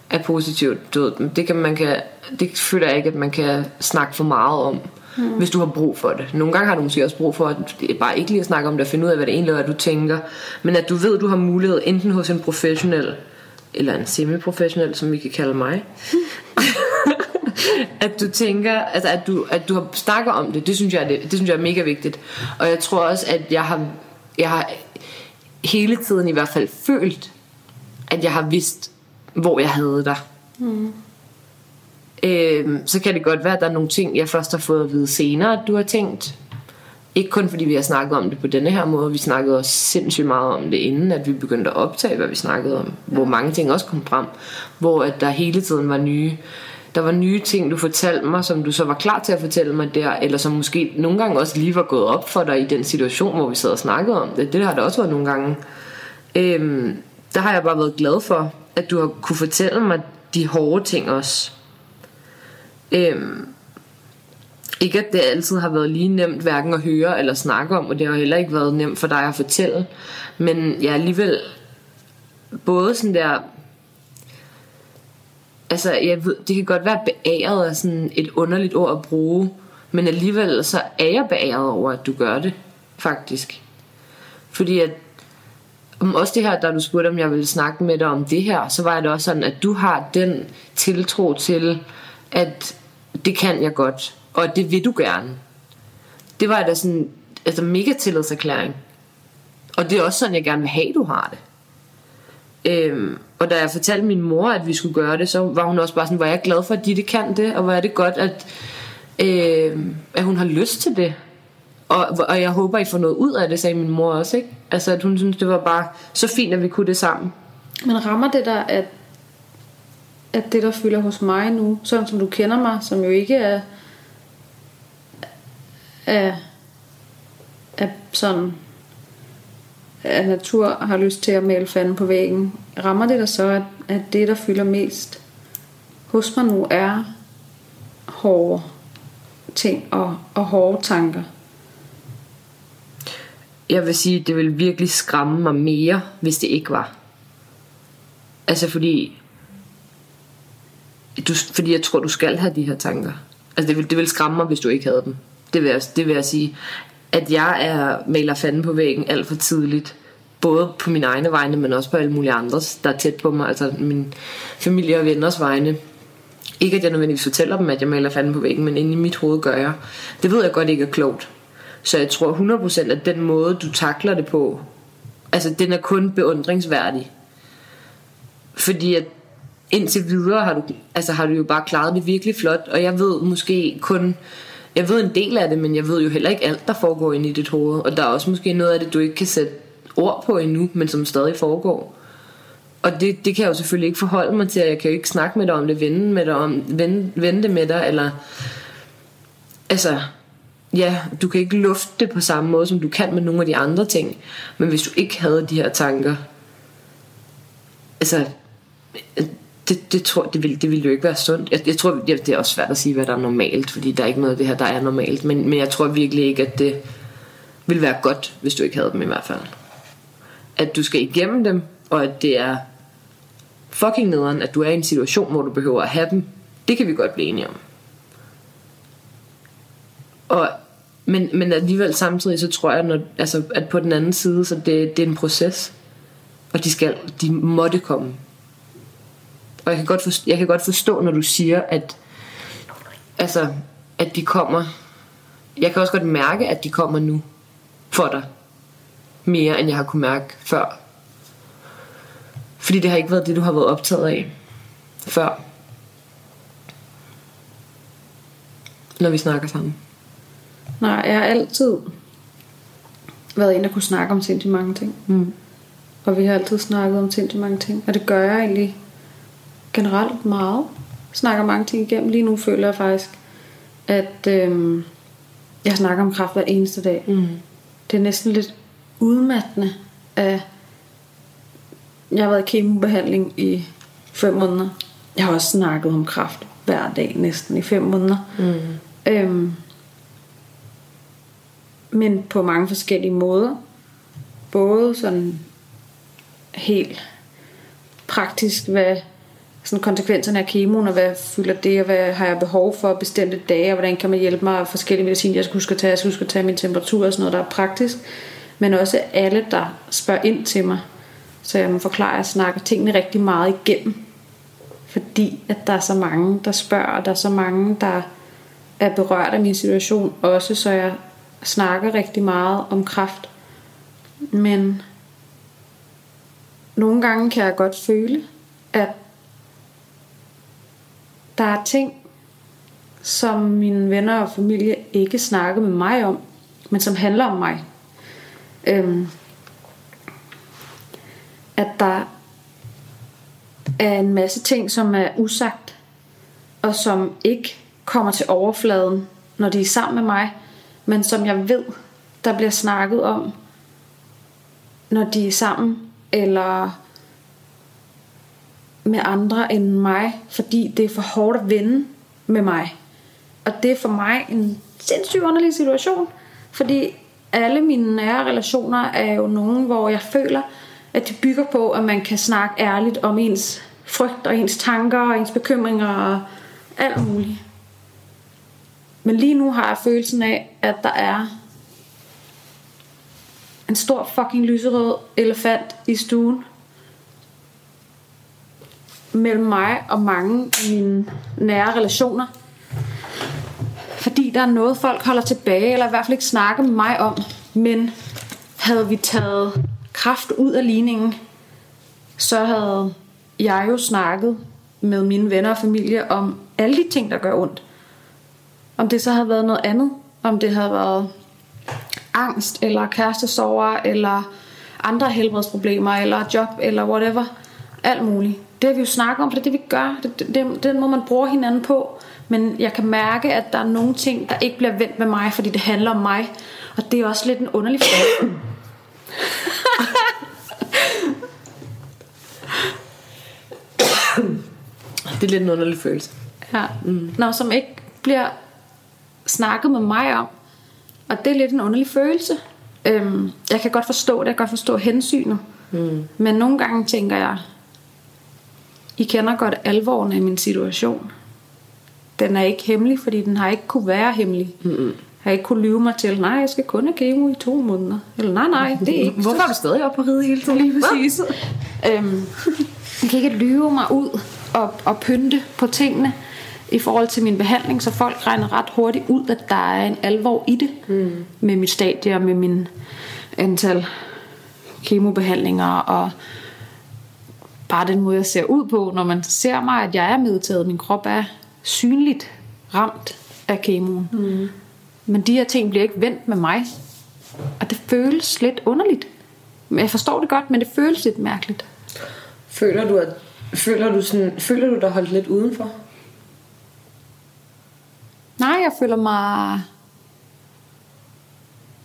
er positivt. Ved, det, kan man kan, det føler jeg ikke, at man kan snakke for meget om, mm. hvis du har brug for det. Nogle gange har du måske også brug for, at det er bare ikke lige at snakke om det, og finde ud af, hvad det egentlig er, du tænker. Men at du ved, at du har mulighed enten hos en professionel, eller en semi-professionel, som vi kan kalde mig, at du tænker, altså at du, at du har snakker om det, det synes jeg, det, det synes jeg er mega vigtigt. Og jeg tror også, at jeg har, jeg har hele tiden i hvert fald følt, at jeg har vidst, hvor jeg havde dig. Mm. Øhm, så kan det godt være, at der er nogle ting, jeg først har fået at vide senere, at du har tænkt. Ikke kun fordi vi har snakket om det på denne her måde, vi snakkede også sindssygt meget om det, inden at vi begyndte at optage, hvad vi snakkede om. Hvor mange ting også kom frem. Hvor at der hele tiden var nye der var nye ting, du fortalte mig, som du så var klar til at fortælle mig der, eller som måske nogle gange også lige var gået op for dig i den situation, hvor vi sad og snakkede om det. Det har der også været nogle gange. Øhm, der har jeg bare været glad for, at du har kunne fortælle mig de hårde ting også. Øhm, ikke at det altid har været lige nemt hverken at høre eller snakke om, og det har heller ikke været nemt for dig at fortælle. Men jeg er alligevel både sådan der altså jeg ved, det kan godt være beæret af sådan et underligt ord at bruge, men alligevel så er jeg beæret over, at du gør det, faktisk. Fordi at, om også det her, da du spurgte, om jeg ville snakke med dig om det her, så var det også sådan, at du har den tiltro til, at det kan jeg godt, og det vil du gerne. Det var da sådan, altså mega tillidserklæring. Og det er også sådan, jeg gerne vil have, du har det. Øhm, og da jeg fortalte min mor, at vi skulle gøre det, så var hun også bare sådan, hvor jeg er glad for, at de kan det, og hvor er det godt, at, øhm, at hun har lyst til det. Og, og jeg håber, I får noget ud af det, sagde min mor også. Ikke? Altså, at hun synes, det var bare så fint, at vi kunne det sammen. Men rammer det der, at, at det, der fylder hos mig nu, sådan som du kender mig, som jo ikke er, er, er sådan at natur har lyst til at male fanden på væggen, rammer det der så, at, at det, der fylder mest hos mig nu, er hårde ting og, og hårde tanker? Jeg vil sige, det vil virkelig skræmme mig mere, hvis det ikke var. Altså fordi, du, fordi jeg tror, du skal have de her tanker. Altså det vil, det vil skræmme mig, hvis du ikke havde dem. Det vil, jeg, det vil jeg sige. At jeg er maler fanden på væggen alt for tidligt. Både på mine egne vegne, men også på alle mulige andres, der er tæt på mig. Altså min familie og venners vegne. Ikke at jeg nødvendigvis fortæller dem, at jeg maler fanden på væggen, men inde i mit hoved gør jeg. Det ved jeg godt ikke er klogt. Så jeg tror 100% at den måde, du takler det på, altså den er kun beundringsværdig. Fordi at indtil videre har du, altså har du jo bare klaret det virkelig flot, og jeg ved måske kun, jeg ved en del af det, men jeg ved jo heller ikke alt, der foregår inde i dit hoved. Og der er også måske noget af det, du ikke kan sætte ord på endnu, men som stadig foregår. Og det, det kan jeg jo selvfølgelig ikke forholde mig til, jeg kan jo ikke snakke med dig om det, vende, med dig om, vende, vende det med dig, eller altså, ja, du kan ikke lufte det på samme måde, som du kan med nogle af de andre ting. Men hvis du ikke havde de her tanker, altså, det, det tror det vil, det vil jo ikke være sundt. Jeg, jeg tror, det, det er også svært at sige, hvad der er normalt, fordi der er ikke noget af det her, der er normalt. Men, men jeg tror virkelig ikke, at det vil være godt, hvis du ikke havde dem i hvert fald. At du skal igennem dem, og at det er fucking nederen, at du er i en situation, hvor du behøver at have dem. Det kan vi godt blive enige om. Og, men, men alligevel samtidig, så tror jeg, når, altså, at på den anden side, så det, det er en proces. Og de, skal, de måtte komme. Og jeg kan, godt forstå, jeg kan godt forstå, når du siger, at, altså, at de kommer. Jeg kan også godt mærke, at de kommer nu for dig. Mere, end jeg har kunne mærke før. Fordi det har ikke været det, du har været optaget af før. Når vi snakker sammen. Nej, jeg har altid været en, der kunne snakke om sindssygt mange ting. Mm. Og vi har altid snakket om sindssygt mange ting. Og det gør jeg egentlig generelt meget. Snakker mange ting igennem. Lige nu føler jeg faktisk, at øhm, jeg snakker om kraft hver eneste dag. Mm. Det er næsten lidt udmattende. At jeg har været i kemobehandling i fem måneder. Jeg har også snakket om kraft hver dag næsten i fem måneder. Mm. Øhm, men på mange forskellige måder. Både sådan helt praktisk, hvad sådan konsekvenserne af kemoen, og hvad fylder det, og hvad har jeg behov for bestemte dage, og hvordan kan man hjælpe mig af forskellige medicin, jeg skal huske at tage, jeg skal huske at tage min temperatur og sådan noget, der er praktisk. Men også alle, der spørger ind til mig, så jeg må forklare, at jeg snakker tingene rigtig meget igennem. Fordi at der er så mange, der spørger, og der er så mange, der er berørt af min situation også, så jeg snakker rigtig meget om kraft. Men nogle gange kan jeg godt føle, at der er ting, som mine venner og familie ikke snakker med mig om, men som handler om mig. Øhm, at der er en masse ting, som er usagt, og som ikke kommer til overfladen, når de er sammen med mig, men som jeg ved, der bliver snakket om, når de er sammen, eller med andre end mig, fordi det er for hårdt at vende med mig. Og det er for mig en sindssygt underlig situation, fordi alle mine nære relationer er jo nogen, hvor jeg føler, at de bygger på, at man kan snakke ærligt om ens frygt og ens tanker og ens bekymringer og alt muligt. Men lige nu har jeg følelsen af, at der er en stor fucking lyserød elefant i stuen. Mellem mig og mange af mine nære relationer. Fordi der er noget, folk holder tilbage, eller i hvert fald ikke snakker med mig om. Men havde vi taget kraft ud af ligningen, så havde jeg jo snakket med mine venner og familie om alle de ting, der gør ondt. Om det så havde været noget andet. Om det havde været angst, eller kærestesover, eller andre helbredsproblemer, eller job, eller whatever. Alt muligt. Det har vi jo snakket om, for det er det, vi gør. Det, det, det, den må man bruge hinanden på. Men jeg kan mærke, at der er nogle ting, der ikke bliver vendt med mig, fordi det handler om mig. Og det er også lidt en underlig følelse. Det er lidt en underlig følelse. Ja. Mm. Nå, som ikke bliver snakket med mig om. Og det er lidt en underlig følelse. Øhm, jeg kan godt forstå det, jeg kan godt forstå hensynet. Mm. Men nogle gange tænker jeg, I kender godt alvoren af min situation. Den er ikke hemmelig, fordi den har ikke kunne være hemmelig. Mm. Jeg har ikke kunne lyve mig til, nej, jeg skal kun have kemo i to måneder. Eller nej, nej, det er ikke. Hvorfor er du stadig oppe på ride hele tiden? Lige præcis. øhm, jeg kan ikke lyve mig ud og, og pynte på tingene i forhold til min behandling, så folk regner ret hurtigt ud, at der er en alvor i det mm. med mit stadie og med min antal kemobehandlinger og bare den måde, jeg ser ud på, når man ser mig, at jeg er medtaget. Min krop er synligt ramt af kemoen. Mm. Men de her ting bliver ikke vendt med mig. Og det føles lidt underligt. Jeg forstår det godt, men det føles lidt mærkeligt. Føler du, at, føler du, sådan, føler du dig holdt lidt udenfor? Nej, jeg føler mig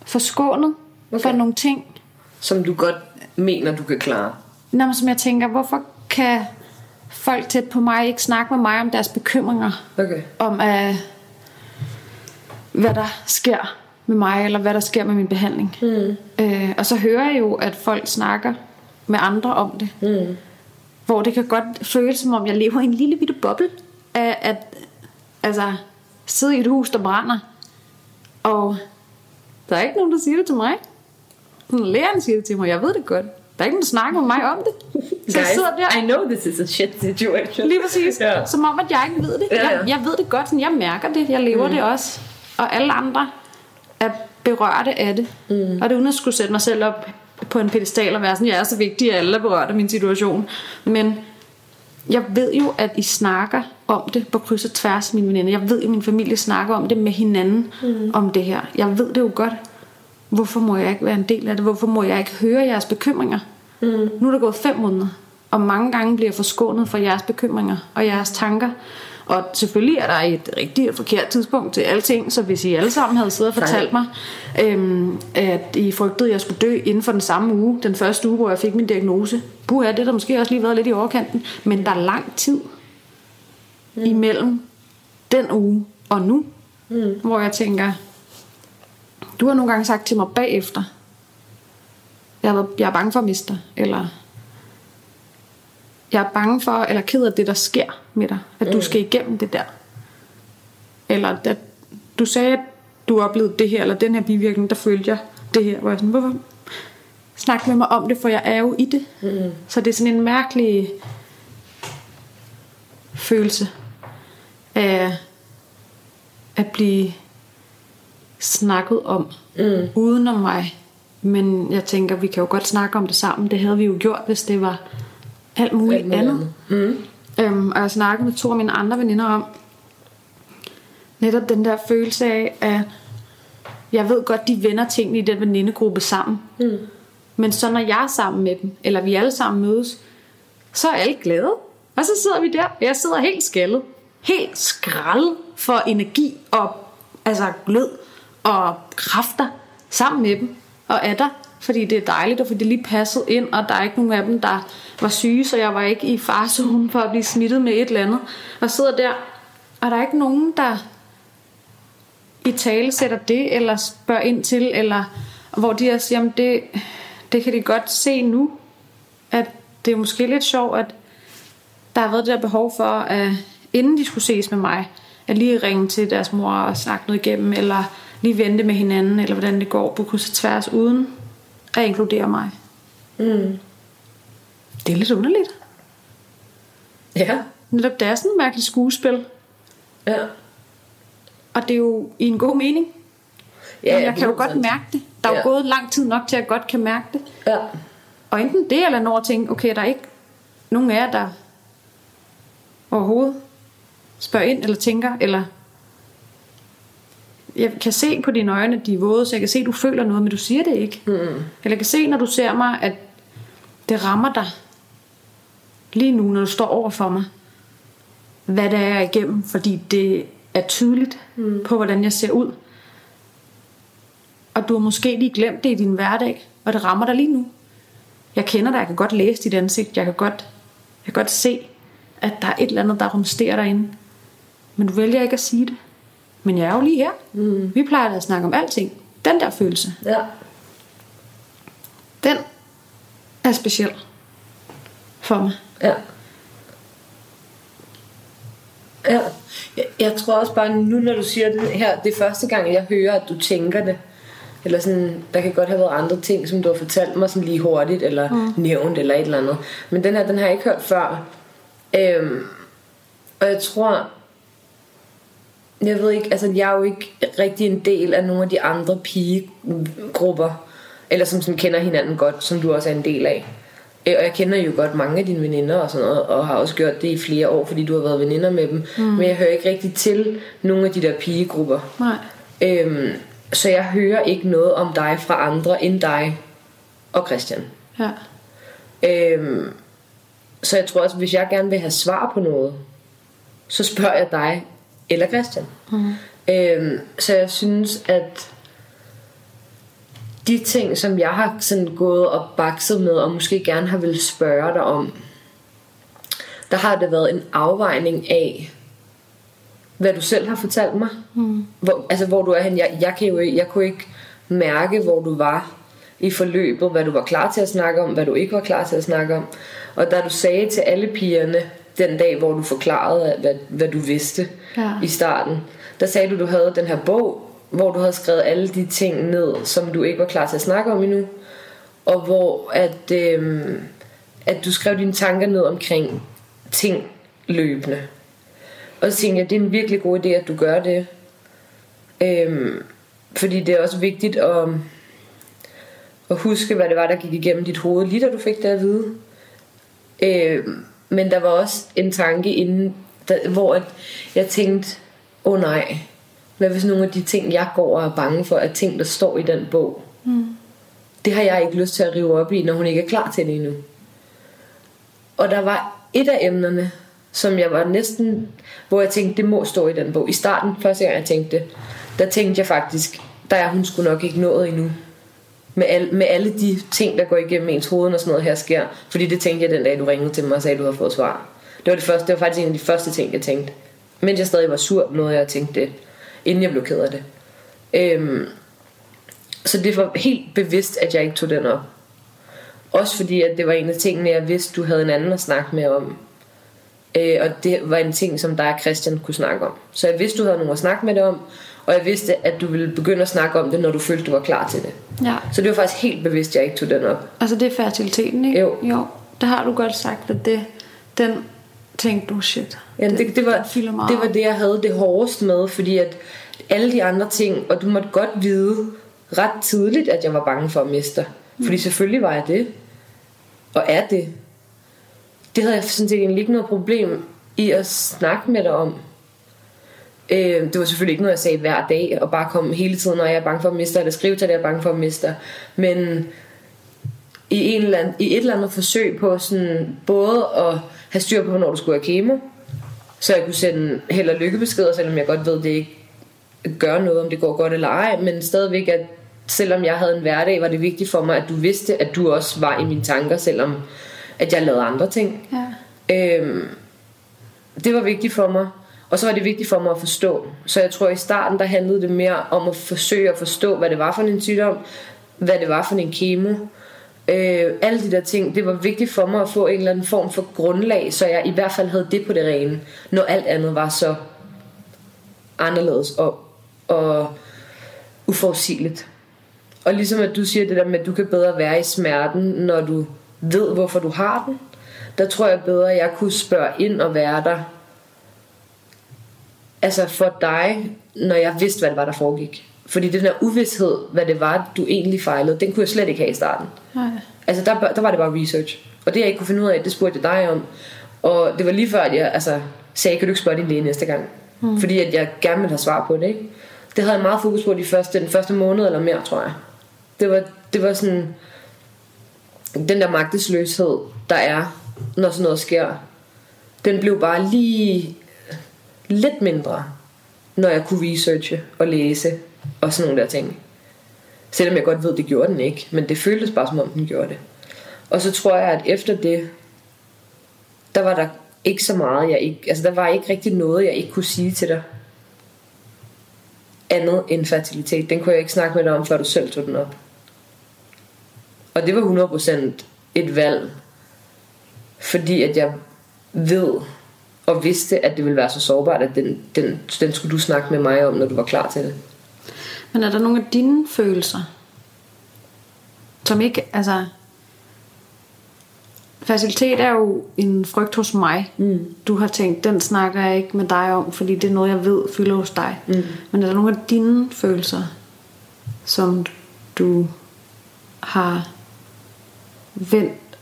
forskånet okay. for nogle ting. Som du godt mener, du kan klare? Nå, som jeg tænker, hvorfor kan folk tæt på mig ikke snakke med mig om deres bekymringer? Okay. Om uh, hvad der sker med mig, eller hvad der sker med min behandling. Mm. Uh, og så hører jeg jo, at folk snakker med andre om det. Mm. Hvor det kan godt føles, som om jeg lever i en lille bitte boble af at altså, sidde i et hus, der brænder. Og der er ikke nogen, der siger det til mig. Læreren siger det til mig, jeg ved det godt. Der er ikke nogen, der snakker med mig om det. Så jeg sidder der. I know this is a shit situation. Lige præcis. Ja. Som om, at jeg ikke ved det. Jeg, jeg ved det godt. Sådan, jeg mærker det. Jeg lever mm. det også. Og alle andre er berørte af det. Mm. Og det er uden at skulle sætte mig selv op på en pedestal og være sådan, jeg er så vigtig, at alle er berørt af min situation. Men jeg ved jo, at I snakker om det på kryds og tværs mine veninder. Jeg ved jo, at min familie snakker om det med hinanden mm. om det her. Jeg ved det jo godt. Hvorfor må jeg ikke være en del af det? Hvorfor må jeg ikke høre jeres bekymringer? Mm. Nu er der gået fem måneder, og mange gange bliver jeg forskånet for jeres bekymringer og jeres tanker. Og selvfølgelig er der et rigtigt og forkert tidspunkt til alting, så hvis I alle sammen havde siddet og fortalt mig, øhm, at I frygtede, at jeg skulle dø inden for den samme uge, den første uge, hvor jeg fik min diagnose, puha, det har der måske også lige været lidt i overkanten, men der er lang tid mm. imellem den uge og nu, mm. hvor jeg tænker, du har nogle gange sagt til mig bagefter, jeg er, jeg er bange for at miste dig, eller jeg er bange for, eller ked af det, der sker med dig, at du skal igennem det der. Eller at du sagde, at du oplevede det her, eller den her bivirkning, der følte jeg det her, hvor jeg sådan, hvorfor snak med mig om det, for jeg er jo i det. Mm. Så det er sådan en mærkelig følelse af at blive snakket om mm. uden om mig. Men jeg tænker, vi kan jo godt snakke om det sammen. Det havde vi jo gjort, hvis det var alt muligt, alt muligt andet. andet. Mm. Øhm, og jeg snakkede med to af mine andre veninder om netop den der følelse af, at jeg ved godt, de vender tingene i den venindegruppe sammen. Mm. Men så når jeg er sammen med dem, eller vi alle sammen mødes, så er alle glade. Og så sidder vi der, jeg sidder helt skaldet. Helt skrald for energi og altså glød og kræfter sammen med dem og er der, fordi det er dejligt, og fordi det lige passede ind, og der er ikke nogen af dem, der var syge, så jeg var ikke i farzonen for at blive smittet med et eller andet. Og sidder der, og der er ikke nogen, der i tale sætter det, eller spørger ind til, eller hvor de også siger, jamen det, det kan de godt se nu, at det er måske lidt sjovt, at der har været det der behov for, at inden de skulle ses med mig, at lige ringe til deres mor og snakke noget igennem, eller lige vente med hinanden, eller hvordan det går på kryds og tværs, uden at inkludere mig. Mm. Det er lidt underligt. Ja. Netop det er sådan et mærkeligt skuespil. Ja. Og det er jo i en god mening. Ja, jeg kan jo godt 100%. mærke det. Der er jo Ja. gået lang tid nok til, at jeg godt kan mærke det. Ja. Og enten det, eller når jeg tænker, okay, der er ikke nogen af jer, der overhovedet spørger ind, eller tænker, eller jeg kan se på dine øjne, de er våde, så jeg kan se, at du føler noget, men du siger det ikke. Mm. Eller jeg kan se, når du ser mig, at det rammer dig lige nu, når du står over for mig, hvad det er, jeg er igennem, fordi det er tydeligt mm. på, hvordan jeg ser ud. Og du har måske lige glemt det i din hverdag, og det rammer dig lige nu. Jeg kender dig, jeg kan godt læse dit ansigt, jeg kan godt, jeg kan godt se, at der er et eller andet, der rumsterer derinde. Men du vælger ikke at sige det. Men jeg er jo lige her. Mm. Vi plejer at snakke om alting. Den der følelse, Ja. den er speciel for mig. Ja. Ja. Jeg, jeg tror også bare nu, når du siger det her, det er første gang, jeg hører, at du tænker det. Eller sådan, der kan godt have været andre ting, som du har fortalt mig sådan lige hurtigt, eller mm. nævnt, eller et eller andet. Men den her, den har jeg ikke hørt før. Øhm, og jeg tror, jeg ved ikke, altså jeg er jo ikke rigtig en del af nogle af de andre pigegrupper, eller som sådan kender hinanden godt, som du også er en del af. Øh, Og jeg kender jo godt mange af dine veninder og sådan noget, og har også gjort det i flere år, fordi du har været veninder med dem. Mm. Men jeg hører ikke rigtig til nogle af de der pigegrupper. Nej. Øhm, så jeg hører ikke noget om dig fra andre end dig og Christian. Ja. Øhm, så jeg tror også, hvis jeg gerne vil have svar på noget, så spørger jeg dig eller Christian. Mm. Øhm, så jeg synes, at de ting, som jeg har sådan gået og bakset med, og måske gerne har vil spørge dig om, der har det været en afvejning af, hvad du selv har fortalt mig. Mm. Hvor, altså, hvor du er hen. Jeg, jeg, kan jo, jeg kunne ikke mærke, hvor du var i forløbet, hvad du var klar til at snakke om, hvad du ikke var klar til at snakke om. Og da du sagde til alle pigerne, den dag, hvor du forklarede, hvad, hvad du vidste Ja. i starten, der sagde du, du havde den her bog, hvor du havde skrevet alle de ting ned, som du ikke var klar til at snakke om endnu. Og hvor at, øhm, at du skrev dine tanker ned omkring ting løbende. Og så tænkte jeg, det er en virkelig god idé, at du gør det. Øhm, fordi det er også vigtigt at, at huske, hvad det var, der gik igennem dit hoved, lige da du fik det at vide. Øhm, men der var også en tanke inden, der, hvor at jeg tænkte, åh oh nej, hvad hvis nogle af de ting, jeg går og er bange for, er ting, der står i den bog? Mm. Det har jeg ikke lyst til at rive op i, når hun ikke er klar til det endnu. Og der var et af emnerne, som jeg var næsten, hvor jeg tænkte, det må stå i den bog. I starten, første gang jeg tænkte det, der tænkte jeg faktisk, der er hun skulle nok ikke nået endnu. Med, al, med alle de ting, der går igennem ens hoved, når sådan noget her sker. Fordi det tænkte jeg den dag, du ringede til mig og sagde, at du havde fået svar. Det var, det, første, det var faktisk en af de første ting, jeg tænkte. Mens jeg stadig var sur, noget jeg tænkte det, inden jeg blev ked af det. Øhm, så det var helt bevidst, at jeg ikke tog den op. Også fordi, at det var en af tingene, jeg vidste, du havde en anden at snakke med om. Øh, og det var en ting, som dig og Christian kunne snakke om. Så jeg vidste, du havde nogen at snakke med det om. Og jeg vidste, at du ville begynde at snakke om det, når du følte, du var klar til det. Ja. Så det var faktisk helt bevidst, at jeg ikke tog den op. Altså det er fertiliteten, ikke? Jo. jo. Det har du godt sagt, at det, den tænkte du, shit. Ja, det, det, var, fylder meget. det var det, jeg havde det hårdest med, fordi at alle de andre ting, og du måtte godt vide ret tidligt, at jeg var bange for at miste dig. Fordi selvfølgelig var jeg det. Og er det. Det havde jeg sådan set egentlig ikke noget problem i at snakke med dig om. Øh, det var selvfølgelig ikke noget, jeg sagde hver dag, og bare komme hele tiden, når jeg er bange for at miste dig, eller skrive til dig, jeg er bange for at miste dig. Men i, en eller anden, i et eller andet forsøg på sådan, både at have styr på, hvornår du skulle have kemo, så jeg kunne sende held og lykkebeskeder, selvom jeg godt ved, det ikke gør noget, om det går godt eller ej, men stadigvæk, at selvom jeg havde en hverdag, var det vigtigt for mig, at du vidste, at du også var i mine tanker, selvom at jeg lavede andre ting. Ja. Øhm, det var vigtigt for mig. Og så var det vigtigt for mig at forstå. Så jeg tror, i starten, der handlede det mere om at forsøge at forstå, hvad det var for en sygdom, hvad det var for en kemo. Øh, alle de der ting, det var vigtigt for mig at få en eller anden form for grundlag, så jeg i hvert fald havde det på det rene, når alt andet var så anderledes og, og uforudsigeligt. Og ligesom at du siger det der med, at du kan bedre være i smerten, når du ved, hvorfor du har den. Der tror jeg bedre, at jeg kunne spørge ind og være der. Altså for dig, når jeg vidste, hvad det var, der foregik. Fordi den der uvidshed, hvad det var, du egentlig fejlede, den kunne jeg slet ikke have i starten. Nej. Altså der, der var det bare research. Og det jeg ikke kunne finde ud af, det spurgte jeg dig om. Og det var lige før, at jeg altså, sagde, kan du ikke spørge din læge næste gang? Mm. Fordi at jeg gerne ville have svar på det. Ikke? Det havde jeg meget fokus på de første, den første måned eller mere, tror jeg. Det var, det var sådan, den der magtesløshed, der er, når sådan noget sker, den blev bare lige lidt mindre, når jeg kunne researche og læse og sådan nogle der ting. Selvom jeg godt ved, det gjorde den ikke, men det føltes bare som om den gjorde det. Og så tror jeg, at efter det, der var der ikke så meget, jeg ikke, altså der var ikke rigtig noget, jeg ikke kunne sige til dig. Andet end fertilitet. Den kunne jeg ikke snakke med dig om, før du selv tog den op. Og det var 100% et valg. Fordi at jeg ved og vidste, at det ville være så sårbart, at den, den, den skulle du snakke med mig om, når du var klar til det. Men er der nogle af dine følelser, som ikke, altså... Facilitet er jo en frygt hos mig. Mm. Du har tænkt, den snakker jeg ikke med dig om, fordi det er noget, jeg ved fylder hos dig. Mm. Men er der nogle af dine følelser, som du har vendt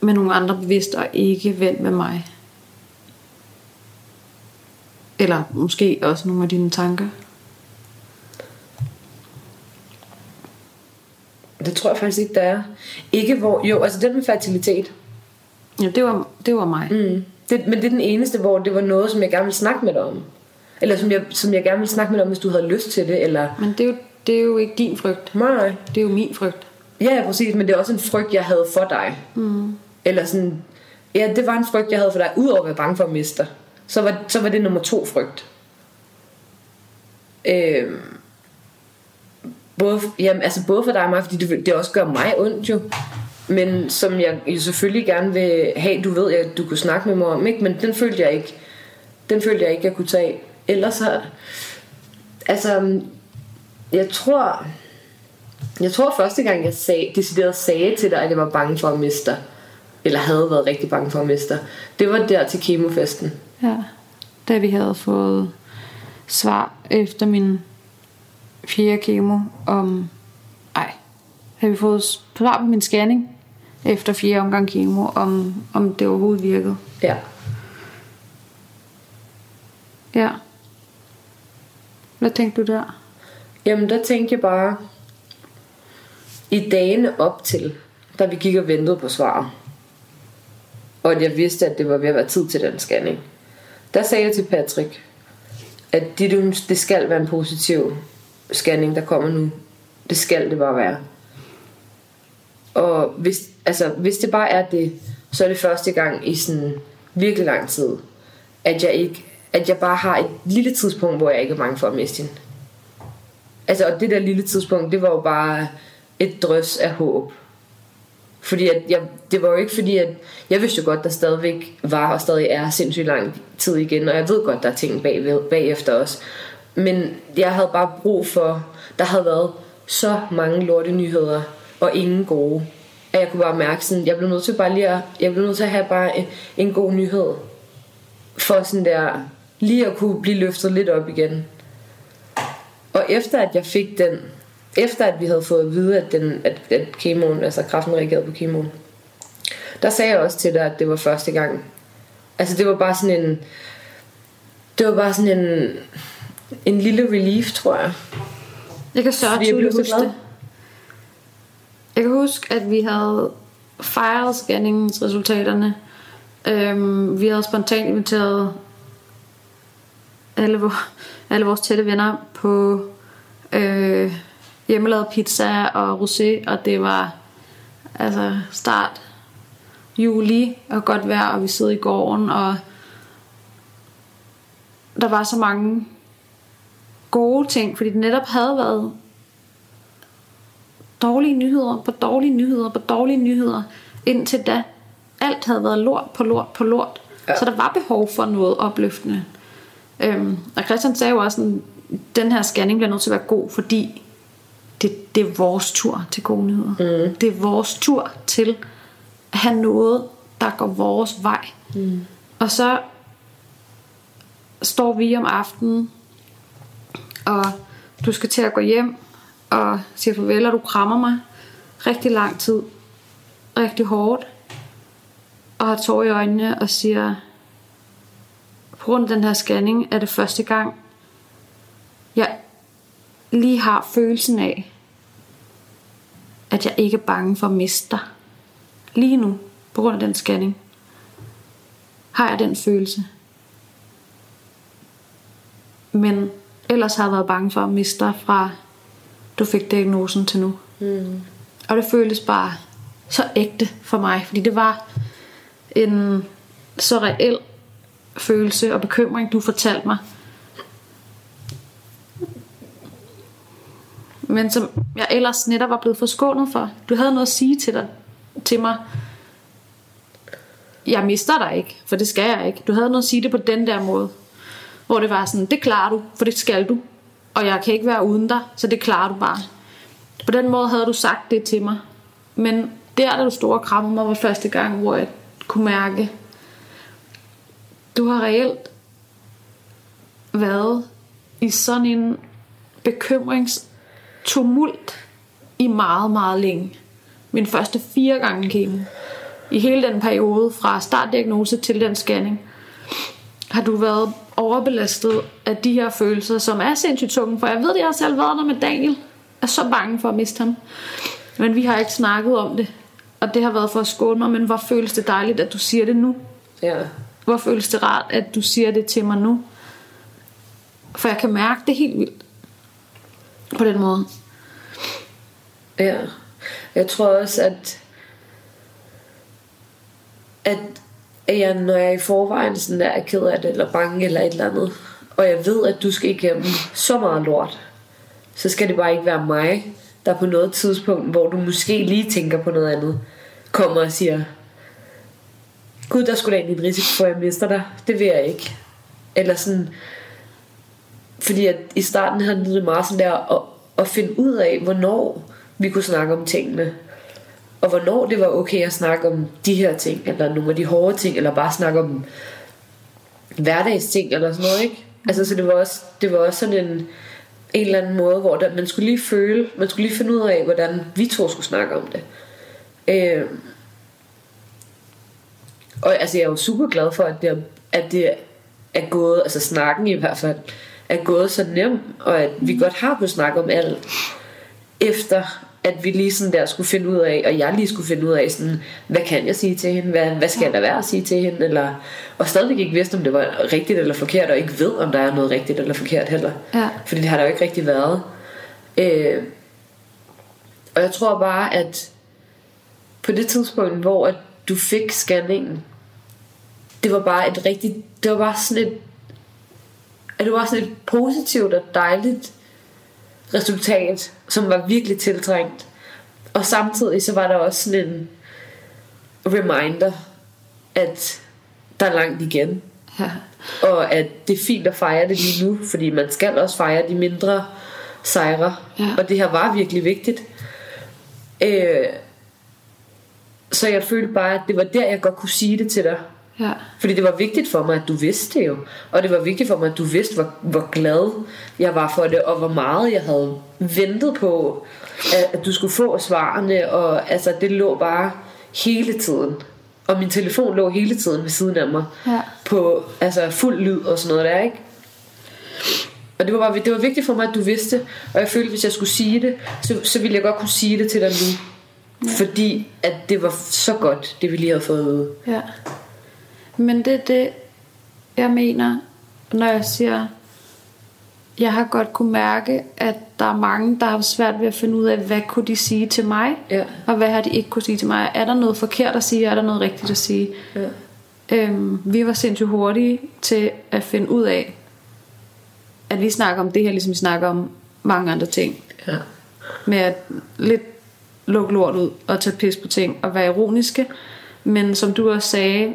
med nogle andre bevidst, og ikke vendt med mig? Eller måske også nogle af dine tanker? Det tror jeg faktisk ikke, der er. Ikke hvor, jo, altså den med fertilitet. Ja, det var, det var mig. Mm. Det, men det er den eneste, hvor det var noget, som jeg gerne ville snakke med dig om. Eller som jeg, som jeg gerne ville snakke med dig om, hvis du havde lyst til det. Eller, Men det er, jo, det er jo ikke din frygt. nej, Det er jo min frygt. Ja, ja, præcis, men det er også en frygt, jeg havde for dig. Mm. Eller sådan, ja, det var en frygt, jeg havde for dig, udover at være bange for at miste dig. Så var, så var det nummer to frygt. Øhm, både, jamen, altså både for dig og mig, fordi det, det også gør mig ondt jo. Men som jeg jo selvfølgelig gerne vil have, du ved, at du kunne snakke med mig om, ikke? men den følte jeg ikke, den følte jeg ikke, jeg kunne tage. Ellers så, altså, jeg tror, jeg tror første gang, jeg sag, decideret sagde til dig, at jeg var bange for at miste dig, eller havde været rigtig bange for at miste dig, det var der til kemofesten. Ja. Da vi havde fået svar efter min fjerde kemo om... Ej. Havde vi fået svar på min scanning efter fjerde omgang kemo, om, om det overhovedet virkede. Ja. Ja. Hvad tænkte du der? Jamen, der tænkte jeg bare, i dagene op til, da vi gik og ventede på svar, og at jeg vidste, at det var ved at være tid til den scanning, der sagde jeg til Patrick, at det, det skal være en positiv scanning, der kommer nu. Det skal det bare være. Og hvis, altså, hvis det bare er det, så er det første gang i sådan virkelig lang tid, at jeg ikke at jeg bare har et lille tidspunkt, hvor jeg ikke er bange for at miste hende. Altså, og det der lille tidspunkt, det var jo bare et drøs af håb. Fordi at jeg, det var jo ikke fordi, at jeg vidste jo godt, der stadigvæk var og stadig er sindssygt lang tid igen, og jeg ved godt, der er ting bag, bagefter os. Men jeg havde bare brug for, der havde været så mange lorte nyheder, og ingen gode. At jeg kunne bare mærke sådan, jeg blev nødt til bare lige at, jeg blev nødt til at have bare en, en god nyhed. For sådan der, lige at kunne blive løftet lidt op igen. Og efter at jeg fik den, efter at vi havde fået at vide, at, den, at, at kemoen, altså kraften reagerede på kemoen, der sagde jeg også til dig, at det var første gang. Altså det var bare sådan en, det var bare sådan en, en lille relief, tror jeg. Jeg kan så tydeligt huske det. Jeg kan huske, at vi havde fejret scanningsresultaterne. Øhm, vi havde spontant inviteret alle, vor, alle vores tætte venner på øh, hjemmelavet pizza og rosé, og det var altså start juli og godt vejr, og vi sidder i gården, og der var så mange gode ting, fordi det netop havde været dårlige nyheder på dårlige nyheder på dårlige nyheder indtil da. Alt havde været lort på lort på lort. Ja. Så der var behov for noget opløftende. Øhm, og Christian sagde jo også, at den her scanning bliver nødt til at være god, fordi det, det er vores tur til gode nyheder. Mm. Det er vores tur til at have noget, der går vores vej. Mm. Og så står vi om aftenen, og du skal til at gå hjem og siger farvel, og du krammer mig rigtig lang tid, rigtig hårdt, og har tårer i øjnene og siger, på grund af den her scanning er det første gang, jeg lige har følelsen af, at jeg ikke er bange for at miste dig. Lige nu, på grund af den scanning, har jeg den følelse. Men ellers har jeg været bange for at miste dig fra, du fik diagnosen til nu. Mm. Og det føltes bare så ægte for mig, fordi det var en så reel følelse og bekymring, du fortalte mig. Men som jeg ellers netop var blevet forskånet for. Du havde noget at sige til dig, til mig. Jeg mister dig ikke, for det skal jeg ikke. Du havde noget at sige det på den der måde. Hvor det var sådan, det klarer du, for det skal du. Og jeg kan ikke være uden dig, så det klarer du bare. På den måde havde du sagt det til mig. Men der, da du stod og krammede mig, var første gang, hvor jeg kunne mærke, du har reelt været i sådan en bekymringstumult i meget, meget længe. Min første fire gange kemo. I hele den periode, fra startdiagnose til den scanning, har du været overbelastet af de her følelser, som er sindssygt tunge. For jeg ved, at jeg har selv været der med Daniel. Jeg er så bange for at miste ham. Men vi har ikke snakket om det. Og det har været for at skåne mig, men hvor føles det dejligt, at du siger det nu. Ja. Hvor føles det rart, at du siger det til mig nu. For jeg kan mærke det helt vildt. På den måde. Ja. Jeg tror også, at at, at jeg, når jeg i forvejen sådan der er ked af det, eller bange, eller et eller andet, og jeg ved, at du skal igennem så meget lort, så skal det bare ikke være mig, der på noget tidspunkt, hvor du måske lige tænker på noget andet, kommer og siger, Gud, der skulle da egentlig en risiko for, at jeg mister dig. Det vil jeg ikke. Eller sådan, fordi at i starten handlede det meget sådan der, at, at finde ud af, hvornår vi kunne snakke om tingene. Og hvornår det var okay at snakke om de her ting, eller nogle af de hårde ting, eller bare snakke om hverdagsting, eller sådan noget, ikke? Altså, så det var også, det var også sådan en, en eller anden måde, hvor der, man skulle lige føle, man skulle lige finde ud af, hvordan vi to skulle snakke om det. Øh, og altså, jeg er jo super glad for, at det, er, at det er gået, altså snakken i hvert fald, er gået så nemt, og at vi godt har kunnet snakke om alt, efter at vi lige sådan der skulle finde ud af, og jeg lige skulle finde ud af sådan, hvad kan jeg sige til hende, hvad, hvad skal jeg lade være at sige til hende, eller, og stadigvæk ikke vidste, om det var rigtigt eller forkert, og ikke ved, om der er noget rigtigt eller forkert heller. Ja. Fordi det har der jo ikke rigtig været. Øh, og jeg tror bare, at på det tidspunkt, hvor at du fik scanningen, det var bare et rigtigt, det var bare sådan et, at det var sådan et positivt og dejligt resultat, som var virkelig tiltrængt. Og samtidig så var der også sådan en reminder, at der er langt igen. Ja. Og at det er fint at fejre det lige nu, fordi man skal også fejre de mindre sejre. Ja. Og det her var virkelig vigtigt. Øh, så jeg følte bare, at det var der, jeg godt kunne sige det til dig. Ja. Fordi det var vigtigt for mig, at du vidste det jo. Og det var vigtigt for mig, at du vidste, hvor, hvor glad jeg var for det, og hvor meget jeg havde ventet på, at, at du skulle få svarene. Og altså, det lå bare hele tiden. Og min telefon lå hele tiden ved siden af mig. Ja. På altså, fuld lyd og sådan noget der, ikke? Og det var, bare, det var vigtigt for mig, at du vidste. Og jeg følte, hvis jeg skulle sige det, så, så ville jeg godt kunne sige det til dig nu. Ja. Fordi at det var så godt, det vi lige havde fået at vide. Ja. Men det er det, jeg mener, når jeg siger, jeg har godt kunne mærke, at der er mange, der har svært ved at finde ud af, hvad kunne de sige til mig, Ja. og hvad har de ikke kunne sige til mig. Er der noget forkert at sige, er der noget rigtigt at sige? Ja. Øhm, vi var sindssygt hurtige til at finde ud af, at vi snakker om det her, ligesom vi snakker om mange andre ting. Ja. Med at lidt lukke lort ud og tage pis på ting og være ironiske. Men som du også sagde,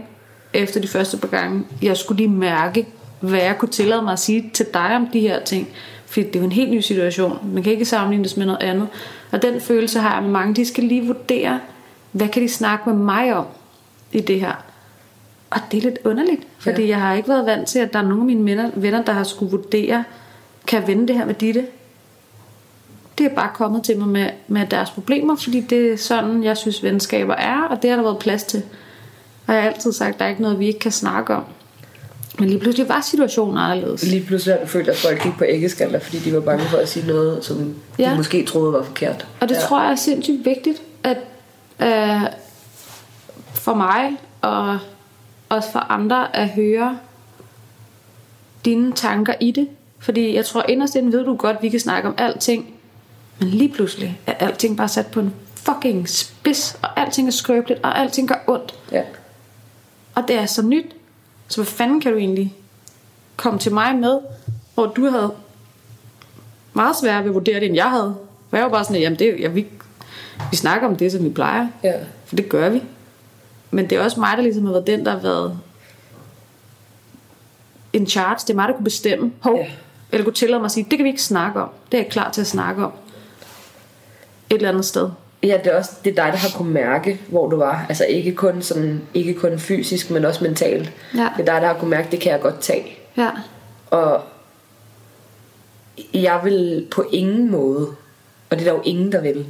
efter de første par gange, jeg skulle lige mærke, hvad jeg kunne tillade mig at sige til dig om de her ting. Fordi det er jo en helt ny situation. Man kan ikke sammenlignes med noget andet. Og den følelse har jeg med mange. De skal lige vurdere, hvad kan de snakke med mig om i det her. Og det er lidt underligt, fordi ja. jeg har ikke været vant til, at der er nogle af mine venner, venner der har skulle vurdere, kan jeg vende det her med Ditte? Det er bare kommet til mig med, med deres problemer, fordi det er sådan, jeg synes, venskaber er, og det har der været plads til. Og jeg har altid sagt, at der er ikke noget, vi ikke kan snakke om. Men lige pludselig var situationen anderledes. Lige pludselig har du følt, at folk gik på æggeskalder, fordi de var bange for at sige noget, som ja. de måske troede var forkert. Og det ja. tror jeg er sindssygt vigtigt, at øh, for mig og også for andre at høre dine tanker i det. Fordi jeg tror inderst inden ved du godt, at vi kan snakke om alting. Men lige pludselig er alting bare sat på en fucking spids, og alting er skrøbeligt, og alting gør ondt. Ja. Og det er så nyt. Så hvad fanden kan du egentlig komme til mig med, hvor du havde meget sværere ved at vurdere det, end jeg havde. For jeg var bare sådan, at jamen det, ja, vi, vi snakker om det, som vi plejer. Ja. For det gør vi. Men det er også mig, der ligesom har været den, der har været in charge. Det er mig, der kunne bestemme. Hov, ja. Eller kunne tillade mig at sige, det kan vi ikke snakke om. Det er jeg klar til at snakke om. Et eller andet sted. Ja, det er også det er dig, der har kunne mærke, hvor du var. Altså ikke kun, sådan, ikke kun fysisk, men også mentalt. Ja. Det er dig, der har kunne mærke, det kan jeg godt tage. Ja. Og jeg vil på ingen måde, og det er der jo ingen, der vil,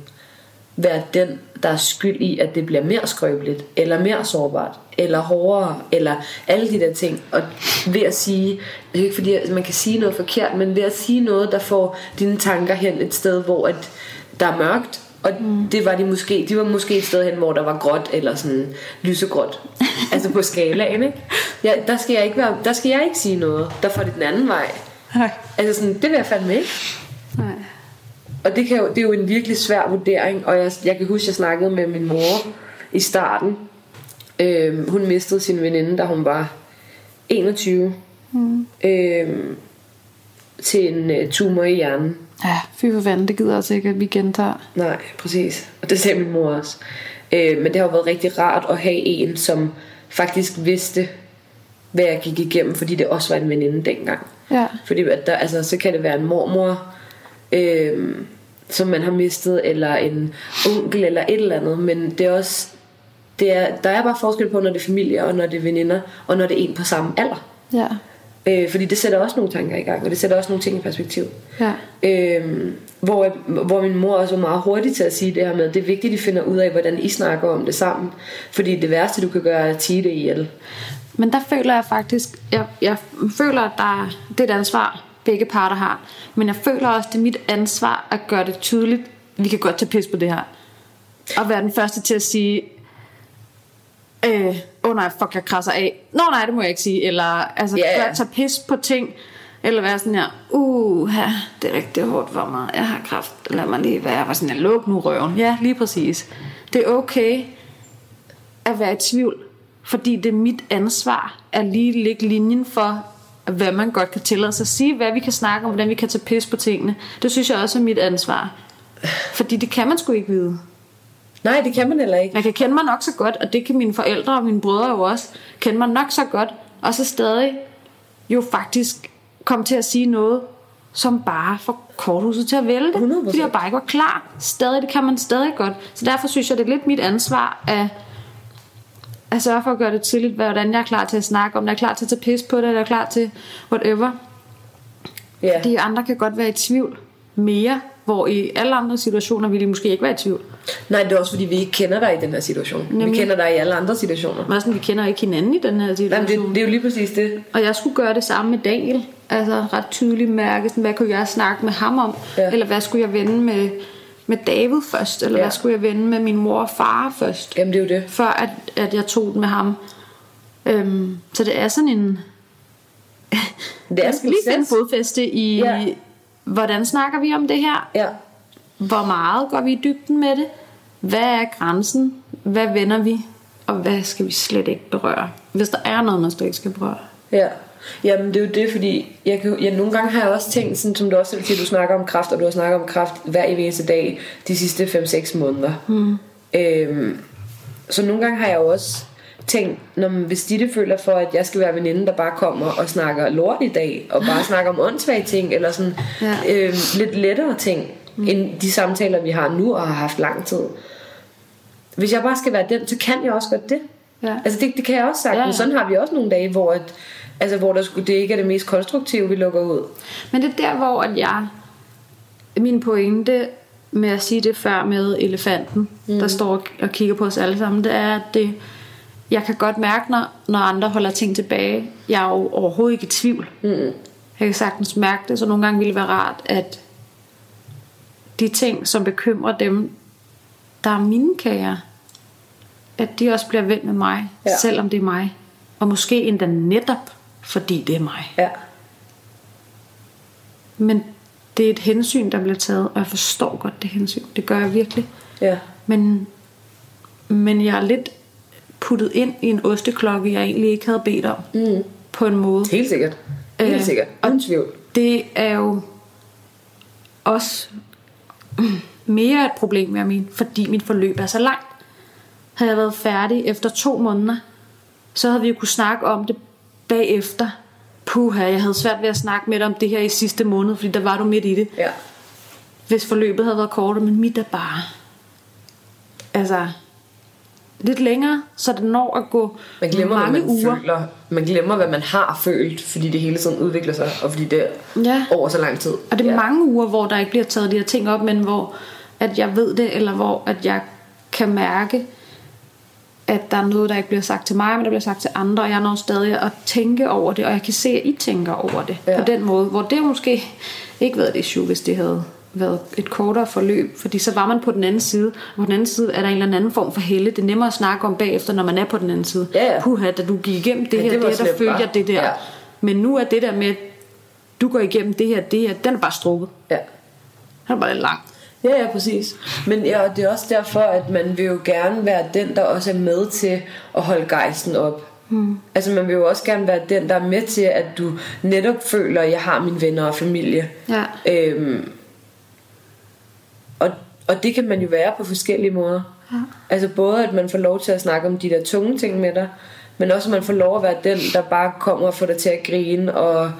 være den, der er skyld i, at det bliver mere skrøbeligt, eller mere sårbart, eller hårdere, eller alle de der ting. Og ved at sige, det er ikke fordi, man kan sige noget forkert, men ved at sige noget, der får dine tanker hen et sted, hvor at der er mørkt, og mm. det var de måske, de var måske et sted hen, hvor der var gråt eller sådan lysegråt. altså på skalaen, ikke? Ja, der skal jeg ikke være, der skal jeg ikke sige noget. Der får det den anden vej. Nej. Altså sådan, det vil jeg fandme ikke. Nej. Og det, kan jo, det er jo en virkelig svær vurdering, og jeg, jeg kan huske, jeg snakkede med min mor i starten. Øhm, hun mistede sin veninde, da hun var 21. Mm. Øhm, til en øh, tumor i hjernen. Ja, fy for vand, det gider altså ikke, at vi gentager. Nej, præcis. Og det sagde min mor også. Øh, men det har jo været rigtig rart at have en, som faktisk vidste, hvad jeg gik igennem, fordi det også var en veninde dengang. Ja. Fordi at der, altså, så kan det være en mormor, øh, som man har mistet, eller en onkel, eller et eller andet. Men det er også, det er, der er bare forskel på, når det er familie, og når det er veninder, og når det er en på samme alder. Ja. Øh, fordi det sætter også nogle tanker i gang, og det sætter også nogle ting i perspektiv. Ja. Øh, hvor, hvor min mor også var meget hurtig til at sige det her med, det er vigtigt, at I finder ud af, hvordan I snakker om det sammen. Fordi det værste, du kan gøre, er at tige det ihjel. Men der føler jeg faktisk, jeg, jeg føler, at der, er- det er et ansvar, begge parter har. Men jeg føler også, det er mit ansvar at gøre det tydeligt, vi kan godt tage pis på det her. Og være den første til at sige, øh, åh oh nej, fuck, jeg krasser af. Nå nej, det må jeg ikke sige. Eller altså, Ja, ja. yeah. tage pis på ting. Eller være sådan her, uh, det er rigtig hårdt for mig. Jeg har kraft. Lad mig lige være. Jeg var sådan her, luk nu røven. Ja, lige præcis. Det er okay at være i tvivl. Fordi det er mit ansvar at lige lægge linjen for, hvad man godt kan tillade sig at sige, hvad vi kan snakke om, hvordan vi kan tage pis på tingene. Det synes jeg også er mit ansvar. Fordi det kan man sgu ikke vide. Nej, det kan man heller ikke. Man kan kende mig nok så godt, og det kan mine forældre og mine brødre jo også, kende mig nok så godt, og så stadig jo faktisk komme til at sige noget, som bare får korthuset til at vælte. 100%. Fordi jeg bare ikke var klar. Stadig, det kan man stadig godt. Så derfor synes jeg, det er lidt mit ansvar at, at sørge for at gøre det tydeligt, hvordan jeg er klar til at snakke om, jeg er klar til at tage pis på det, eller jeg er klar til whatever. Ja. De andre kan godt være i tvivl mere, hvor i alle andre situationer ville de måske ikke være i tvivl. Nej, det er også fordi, vi ikke kender dig i den her situation. Nemlig. Vi kender dig i alle andre situationer. Men sådan, vi kender ikke hinanden i den her situation. men det, det er jo lige præcis det. Og jeg skulle gøre det samme med Daniel. Altså ret tydeligt mærke, sådan, hvad kunne jeg snakke med ham om? Ja. Eller hvad skulle jeg vende med, med David først? Eller Ja. hvad skulle jeg vende med min mor og far først? Jamen, det er jo det. Før at, at jeg tog den med ham. Øhm, så det er sådan en... Det er jeg skal lige finde fodfæste i... Ja. Hvordan snakker vi om det her? Ja. Hvor meget går vi i dybden med det? Hvad er grænsen? Hvad vender vi? Og hvad skal vi slet ikke berøre? Hvis der er noget, man slet ikke skal berøre. Ja. Jamen det er jo det, fordi jeg kan, ja, nogle gange har jeg også tænkt, sådan, som du også selv siger, du snakker om kraft, og du har snakket om kraft hver eneste dag de sidste 5-6 måneder. Mm. Øhm, så nogle gange har jeg jo også tænkt, når man, hvis Ditte føler for, at jeg skal være veninde, der bare kommer og snakker lort i dag, og bare snakker om åndssvage ting, eller sådan Ja. øh, lidt lettere ting, mm. end de samtaler, vi har nu og har haft lang tid. Hvis jeg bare skal være den, så kan jeg også godt det. Ja. Altså det, det kan jeg også sagt, Ja, ja, sådan har vi også nogle dage, hvor, at, altså, hvor der det ikke er det mest konstruktive, vi lukker ud. Men det er der, hvor at jeg... Min pointe med at sige det før med elefanten, mm. der står og kigger på os alle sammen, det er, at det, jeg kan godt mærke, når, når andre holder ting tilbage. Jeg er jo overhovedet ikke i tvivl. Mm. Jeg kan sagtens mærke det, så nogle gange ville det være rart, at de ting, som bekymrer dem, der er mine kager, at de også bliver vendt med mig, Ja. ja. selvom det er mig. Og måske endda netop, fordi det er mig. Ja. Men det er et hensyn, der bliver taget, og jeg forstår godt det hensyn. Det gør jeg virkelig. Ja. Men, men jeg er lidt puttet ind i en osteklokke, jeg egentlig ikke havde bedt om. Mm. På en måde. Helt sikkert. Helt Øh, sikkert. Uden tvivl. Det er jo også mere et problem, jeg mene, fordi mit forløb er så langt. Havde jeg været færdig efter to måneder, så havde vi jo kunne snakke om det bagefter. Puha, jeg havde svært ved at snakke med dig om det her i sidste måned, fordi der var du midt i det. Ja. Hvis forløbet havde været kortere, men mit er bare... Altså, lidt længere, så det når at gå Man glemmer, mange hvad man uger. føler. Man glemmer, hvad man har følt, fordi det hele tiden udvikler sig, og fordi det er Ja. over så lang tid. Og det er ja. mange uger, hvor der ikke bliver taget de her ting op, men hvor at jeg ved det, eller hvor at jeg kan mærke, at der er noget, der ikke bliver sagt til mig, men der bliver sagt til andre, og jeg når stadig at tænke over det, og jeg kan se, at I tænker over det Ja. ja. på den måde, hvor det måske ikke været det issue, hvis det havde været et kortere forløb, fordi så var man på den anden side, og på den anden side er der en eller anden form for helle. Det er nemmere at snakke om bagefter, når man er på den anden side. Ja, ja. Puha, da du gik igennem det Ja, her, det det, her, der hva'? jeg det der. Ja. Men nu er det der med, du går igennem det her, det her, den er bare strukket. Ja. Den er bare lidt lang. Ja, ja, præcis. Men ja, det er også derfor, at man vil jo gerne være den, der også er med til at holde gejsten op. Mm. Altså man vil jo også gerne være den, der er med til, at du netop føler, at jeg har mine venner og familie. Ja. Øhm, og, det kan man jo være på forskellige måder. Ja. Altså både at man får lov til at snakke om de der tunge ting med dig, men også at man får lov at være den, der bare kommer og får dig til at grine og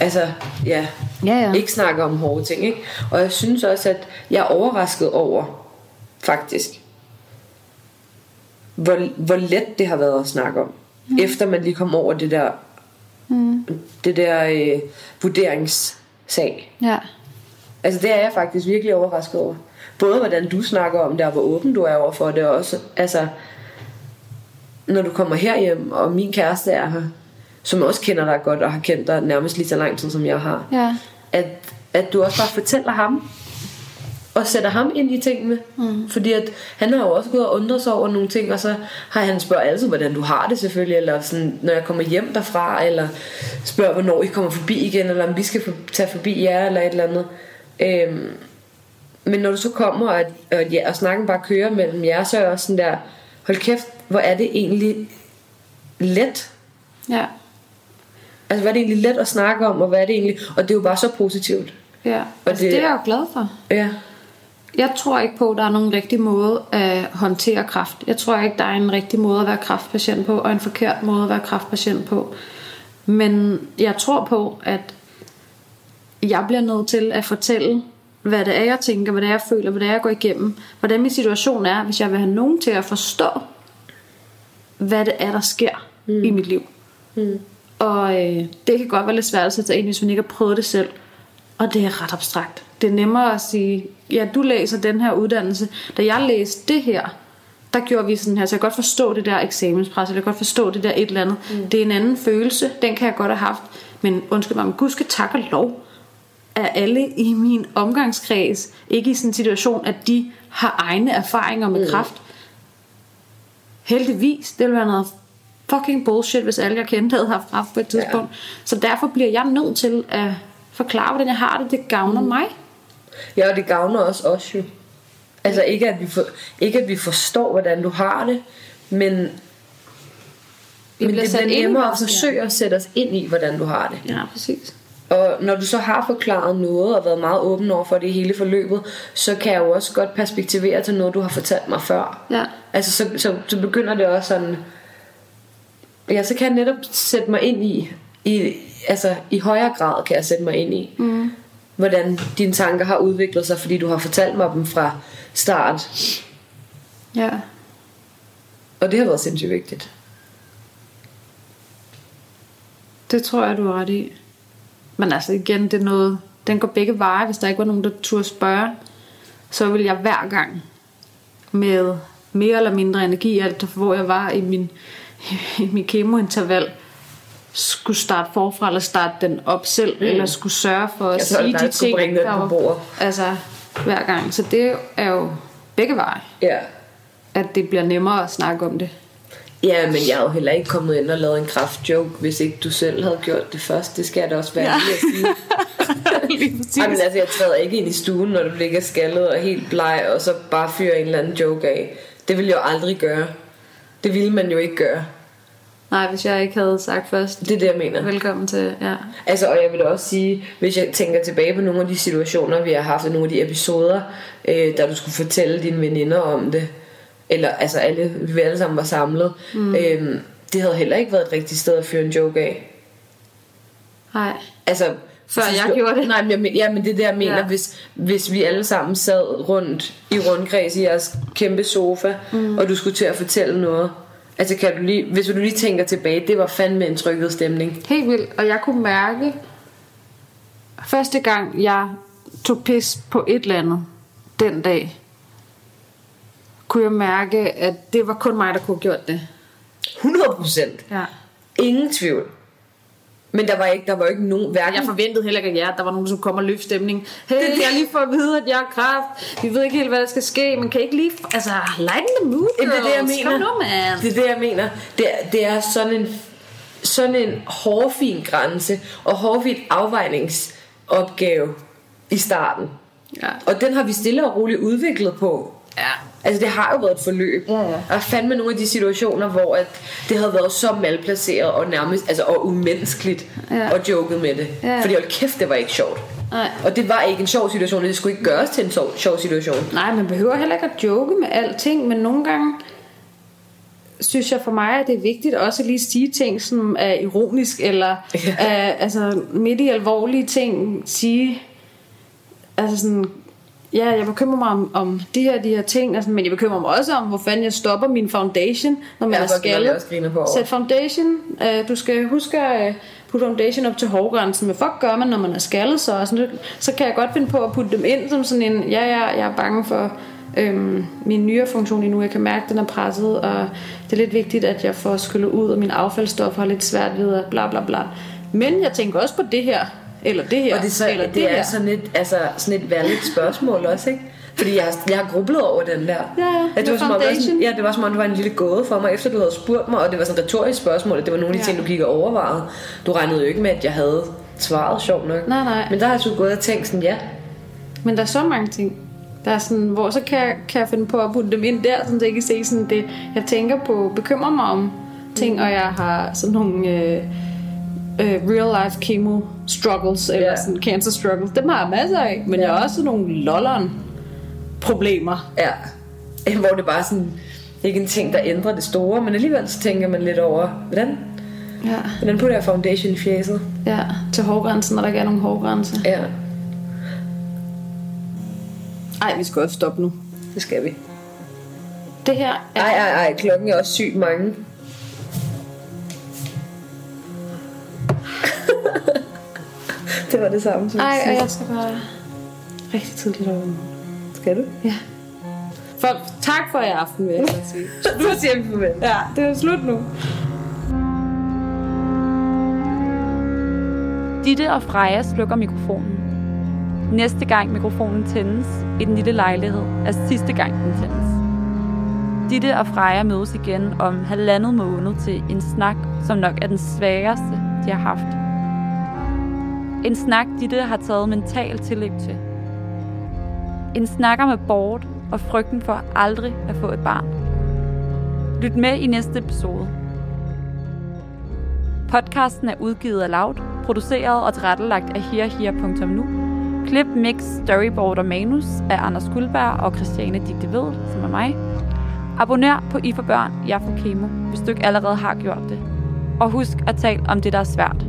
altså, ja, Ja, ja. ikke snakke om hårde ting. Ikke? Og jeg synes også, at jeg er overrasket over, faktisk, hvor, hvor let det har været at snakke om. Mm. Efter man lige kom over det der, mm. det der øh, vurderingssag. Ja. Altså det er jeg faktisk virkelig overrasket over. Både hvordan du snakker om det, og hvor åben du er over for det også. Altså, når du kommer herhjem, og min kæreste er her, som også kender dig godt, og har kendt dig nærmest lige så lang tid, som jeg har. Ja. At, at du også bare fortæller ham, og sætter ham ind i tingene. Mm. Fordi at han har jo også gået og undret sig over nogle ting, og så har han spørger altid, hvordan du har det selvfølgelig, eller sådan, når jeg kommer hjem derfra, eller spørger, hvornår I kommer forbi igen, eller om vi skal tage forbi jer, eller et eller andet. Øhm, men når du så kommer, og, og, ja, og snakken bare kører mellem jer, så er jeg også sådan der, hold kæft, hvor er det egentlig let. Ja. Altså, hvad er det egentlig let at snakke om, og hvad er det egentlig, og det er jo bare så positivt. Ja. Altså, det- det... er jeg jo glad for. Ja, Jeg tror ikke på, at der er nogen rigtig måde at håndtere kræft. Jeg tror ikke, der er en rigtig måde at være kræftpatient på, og en forkert måde at være kræftpatient på. Men jeg tror på, at jeg bliver nødt til at fortælle, hvad det er, jeg tænker, hvad det er, jeg føler, hvad det er, jeg går igennem. Hvordan min situation er, hvis jeg vil have nogen til at forstå, hvad det er, der sker mm. i mit liv. Mm. Og øh, det kan godt være lidt svært at sætte sig ind, hvis man ikke har prøvet det selv. Og det er ret abstrakt. Det er nemmere at sige, ja, du læser den her uddannelse. Da jeg læste det her, der gjorde vi sådan her, så jeg kan godt forstå det der eksamenspres, jeg kan godt forstå det der et eller andet. Mm. Det er en anden følelse, den kan jeg godt have haft. Men undskyld mig, men gud skal tak og lov, er alle i min omgangskreds ikke i sådan en situation, at de har egne erfaringer med mm. kræft. Heldigvis, det ville være noget fucking bullshit, hvis alle jeg kendte havde haft kræft på et tidspunkt. Ja. Så derfor bliver jeg nødt til at forklare, hvordan jeg har det. Det gavner mm. mig. Ja, og det gavner også os jo. Altså ikke at vi, for, ikke at vi forstår, hvordan du har det, men, men bliver det bliver nemmere at forsøge at sætte os ind i, hvordan du har det. Ja, præcis. Og når du så har forklaret noget og været meget åben over for det hele forløbet, så kan jeg jo også godt perspektivere til noget, du har fortalt mig før. Ja. Altså så, så, så begynder det også sådan Ja, så kan jeg netop sætte mig ind i, i altså i højere grad kan jeg sætte mig ind i, mm. hvordan dine tanker har udviklet sig, fordi du har fortalt mig dem fra start. Ja. Og det har været sindssygt vigtigt. Det tror jeg, du har ret i. Men altså igen, det er noget, den går begge veje. Hvis der ikke var nogen, der turde spørge, så ville jeg hver gang med mere eller mindre energi, alt hvor jeg var i min, i min kemointerval, skulle starte forfra, eller starte den op selv, mm. eller skulle sørge for at Jeg sige de ting, der på var- bordet. Altså, hver gang. Så det er jo begge veje, Ja. at det bliver nemmere at snakke om det. Ja, men jeg er jo heller ikke kommet ind og lavet en kraftjoke, hvis ikke du selv havde gjort det først. Det skal jeg da også være ja. lige at sige. Lige præcis. Ej, men altså, jeg træder ikke ind i stuen, når du ligger skaldet og helt bleg, og så bare fyrer en eller anden joke af. Det ville jeg jo aldrig gøre. Det ville man jo ikke gøre. Nej, hvis jeg ikke havde sagt først, Det er det, jeg mener. velkommen til, ja. Altså, og jeg vil også sige, hvis jeg tænker tilbage på nogle af de situationer, vi har haft, og nogle af de episoder, øh, da du skulle fortælle dine veninder om det, eller altså alle, vi alle sammen var samlet, mm. øh, det havde heller ikke været et rigtigt sted at fyre en joke af. Nej. Altså, Før jeg du- gjorde det. Nej, men, jeg, ja, men det er det, jeg mener. Ja. Hvis, hvis vi alle sammen sad rundt i rundkreds i jeres kæmpe sofa, mm. og du skulle til at fortælle noget. Altså, kan du lige, hvis du lige tænker tilbage, det var fandme en trykket stemning. Helt vildt. Og jeg kunne mærke, første gang jeg tog pis på et eller andet den dag, kunne jeg mærke, at det var kun mig, der kunne have gjort det. 100 procent. Ja. Ingen tvivl. Men der var ikke, der var ikke nogen, hverken Jeg forventede heller ikke, at jeg, der var nogen, som kom og løfte stemning. Hey, jeg har lige fået at vide, at jeg har kræft. Vi ved ikke helt, hvad der skal ske, men kan I ikke lige... Altså, lighten the mood, Jamen, det er det, jeg girls. mener. Kom nu, man. Det er det, jeg mener. Det er, det er sådan en, sådan en hårfin grænse og hårfin afvejningsopgave i starten. Ja. Og den har vi stille og roligt udviklet på. Ja. Altså det har jo været et forløb. Ja, ja. Der er fandme nogle af de situationer, hvor at det havde været så malplaceret og nærmest altså, og umenneskeligt Ja. og joket med det. Ja. Fordi hold kæft, det var ikke sjovt. Nej. Og det var ikke en sjov situation, og det skulle ikke gøres til en sjov, sjov situation. Nej, man behøver heller ikke at joke med alting, men nogle gange synes jeg for mig, at det er vigtigt også at lige sige ting, som er ironisk, eller Ja. uh, altså midt i alvorlige ting, sige, altså sådan, ja, jeg bekymrer mig om, om de her, de her ting, altså, men jeg bekymrer mig også om, hvor fanden jeg stopper min foundation, når man Ja, er skaldet. Sæt foundation, uh, du skal huske at uh, putte foundation op til hårgrænsen, men fuck gør man, når man er skaldet, så, og sådan, så kan jeg godt finde på at putte dem ind som sådan en, ja, ja, jeg er bange for øhm, min nyere funktion lige nu, jeg kan mærke, at den er presset, og det er lidt vigtigt, at jeg får skyllet ud, og min affaldsstof har lidt svært ved at bla bla bla. Men jeg tænker også på det her, eller det her, Og det er, så, eller det, det er her. sådan et, altså, sådan et valgt spørgsmål også, ikke? Fordi jeg jeg har grublet over den der. Ja, ja, At det var, som om, sådan, ja, det var som om, det var en lille gåde for mig, efter du havde spurgt mig, og det var sådan et retorisk spørgsmål, at det var nogle af de Ja. ting, du gik og overvejede. Du regnede jo ikke med, at jeg havde svaret sjovt nok. Nej, nej. Men der har jeg så gået og tænkt sådan, ja, Men der er så mange ting. Der er sådan, hvor så kan jeg, kan jeg finde på at putte dem ind der, så jeg kan se sådan det, jeg tænker på, bekymrer mig om ting, og jeg har sådan nogle øh, øh, real life chemo struggles, eller Ja. sådan cancer struggles. Dem har jeg masser af, men Ja. jeg har også nogle lolleren problemer. ja. Hvor det bare sådan, ikke en ting, der ændrer det store, men alligevel så tænker man lidt over, hvordan, Ja. hvordan putter jeg foundation i fjeset? ja, til hårgrænsen, når der ikke er nogen hårgrænse. Ja, Ej, vi skal også stoppe nu. det skal vi. Det her er... Ej, ej, ej, klokken er også sygt mange. det var det samme som Ej, og sidst. jeg skal bare rigtig tidligt over. Skal du? Ja. For, tak for i aften, vil jeg sige. Siger vi farvel. Ja, det er slut nu. Ditte og Freja slukker mikrofonen. Næste gang mikrofonen tændes i den lille lejlighed, er sidste gang den tændes. Ditte og Freja mødes igen om halvandet måned til en snak, som nok er den sværeste, de har haft. En snak, Ditte har taget mental tilløb til. En snak om abort og frygten for aldrig at få et barn. Lyt med i næste episode. Podcasten er udgivet af Loud, produceret og tilrettelagt af herher.nu. Klip, mix, storyboard og manus af Anders Guldberg og Christiane Digte Ved, som er mig. Abonner på I for Børn, Jeg for Kemo, hvis du ikke allerede har gjort det. Og husk at tale om det, der er svært.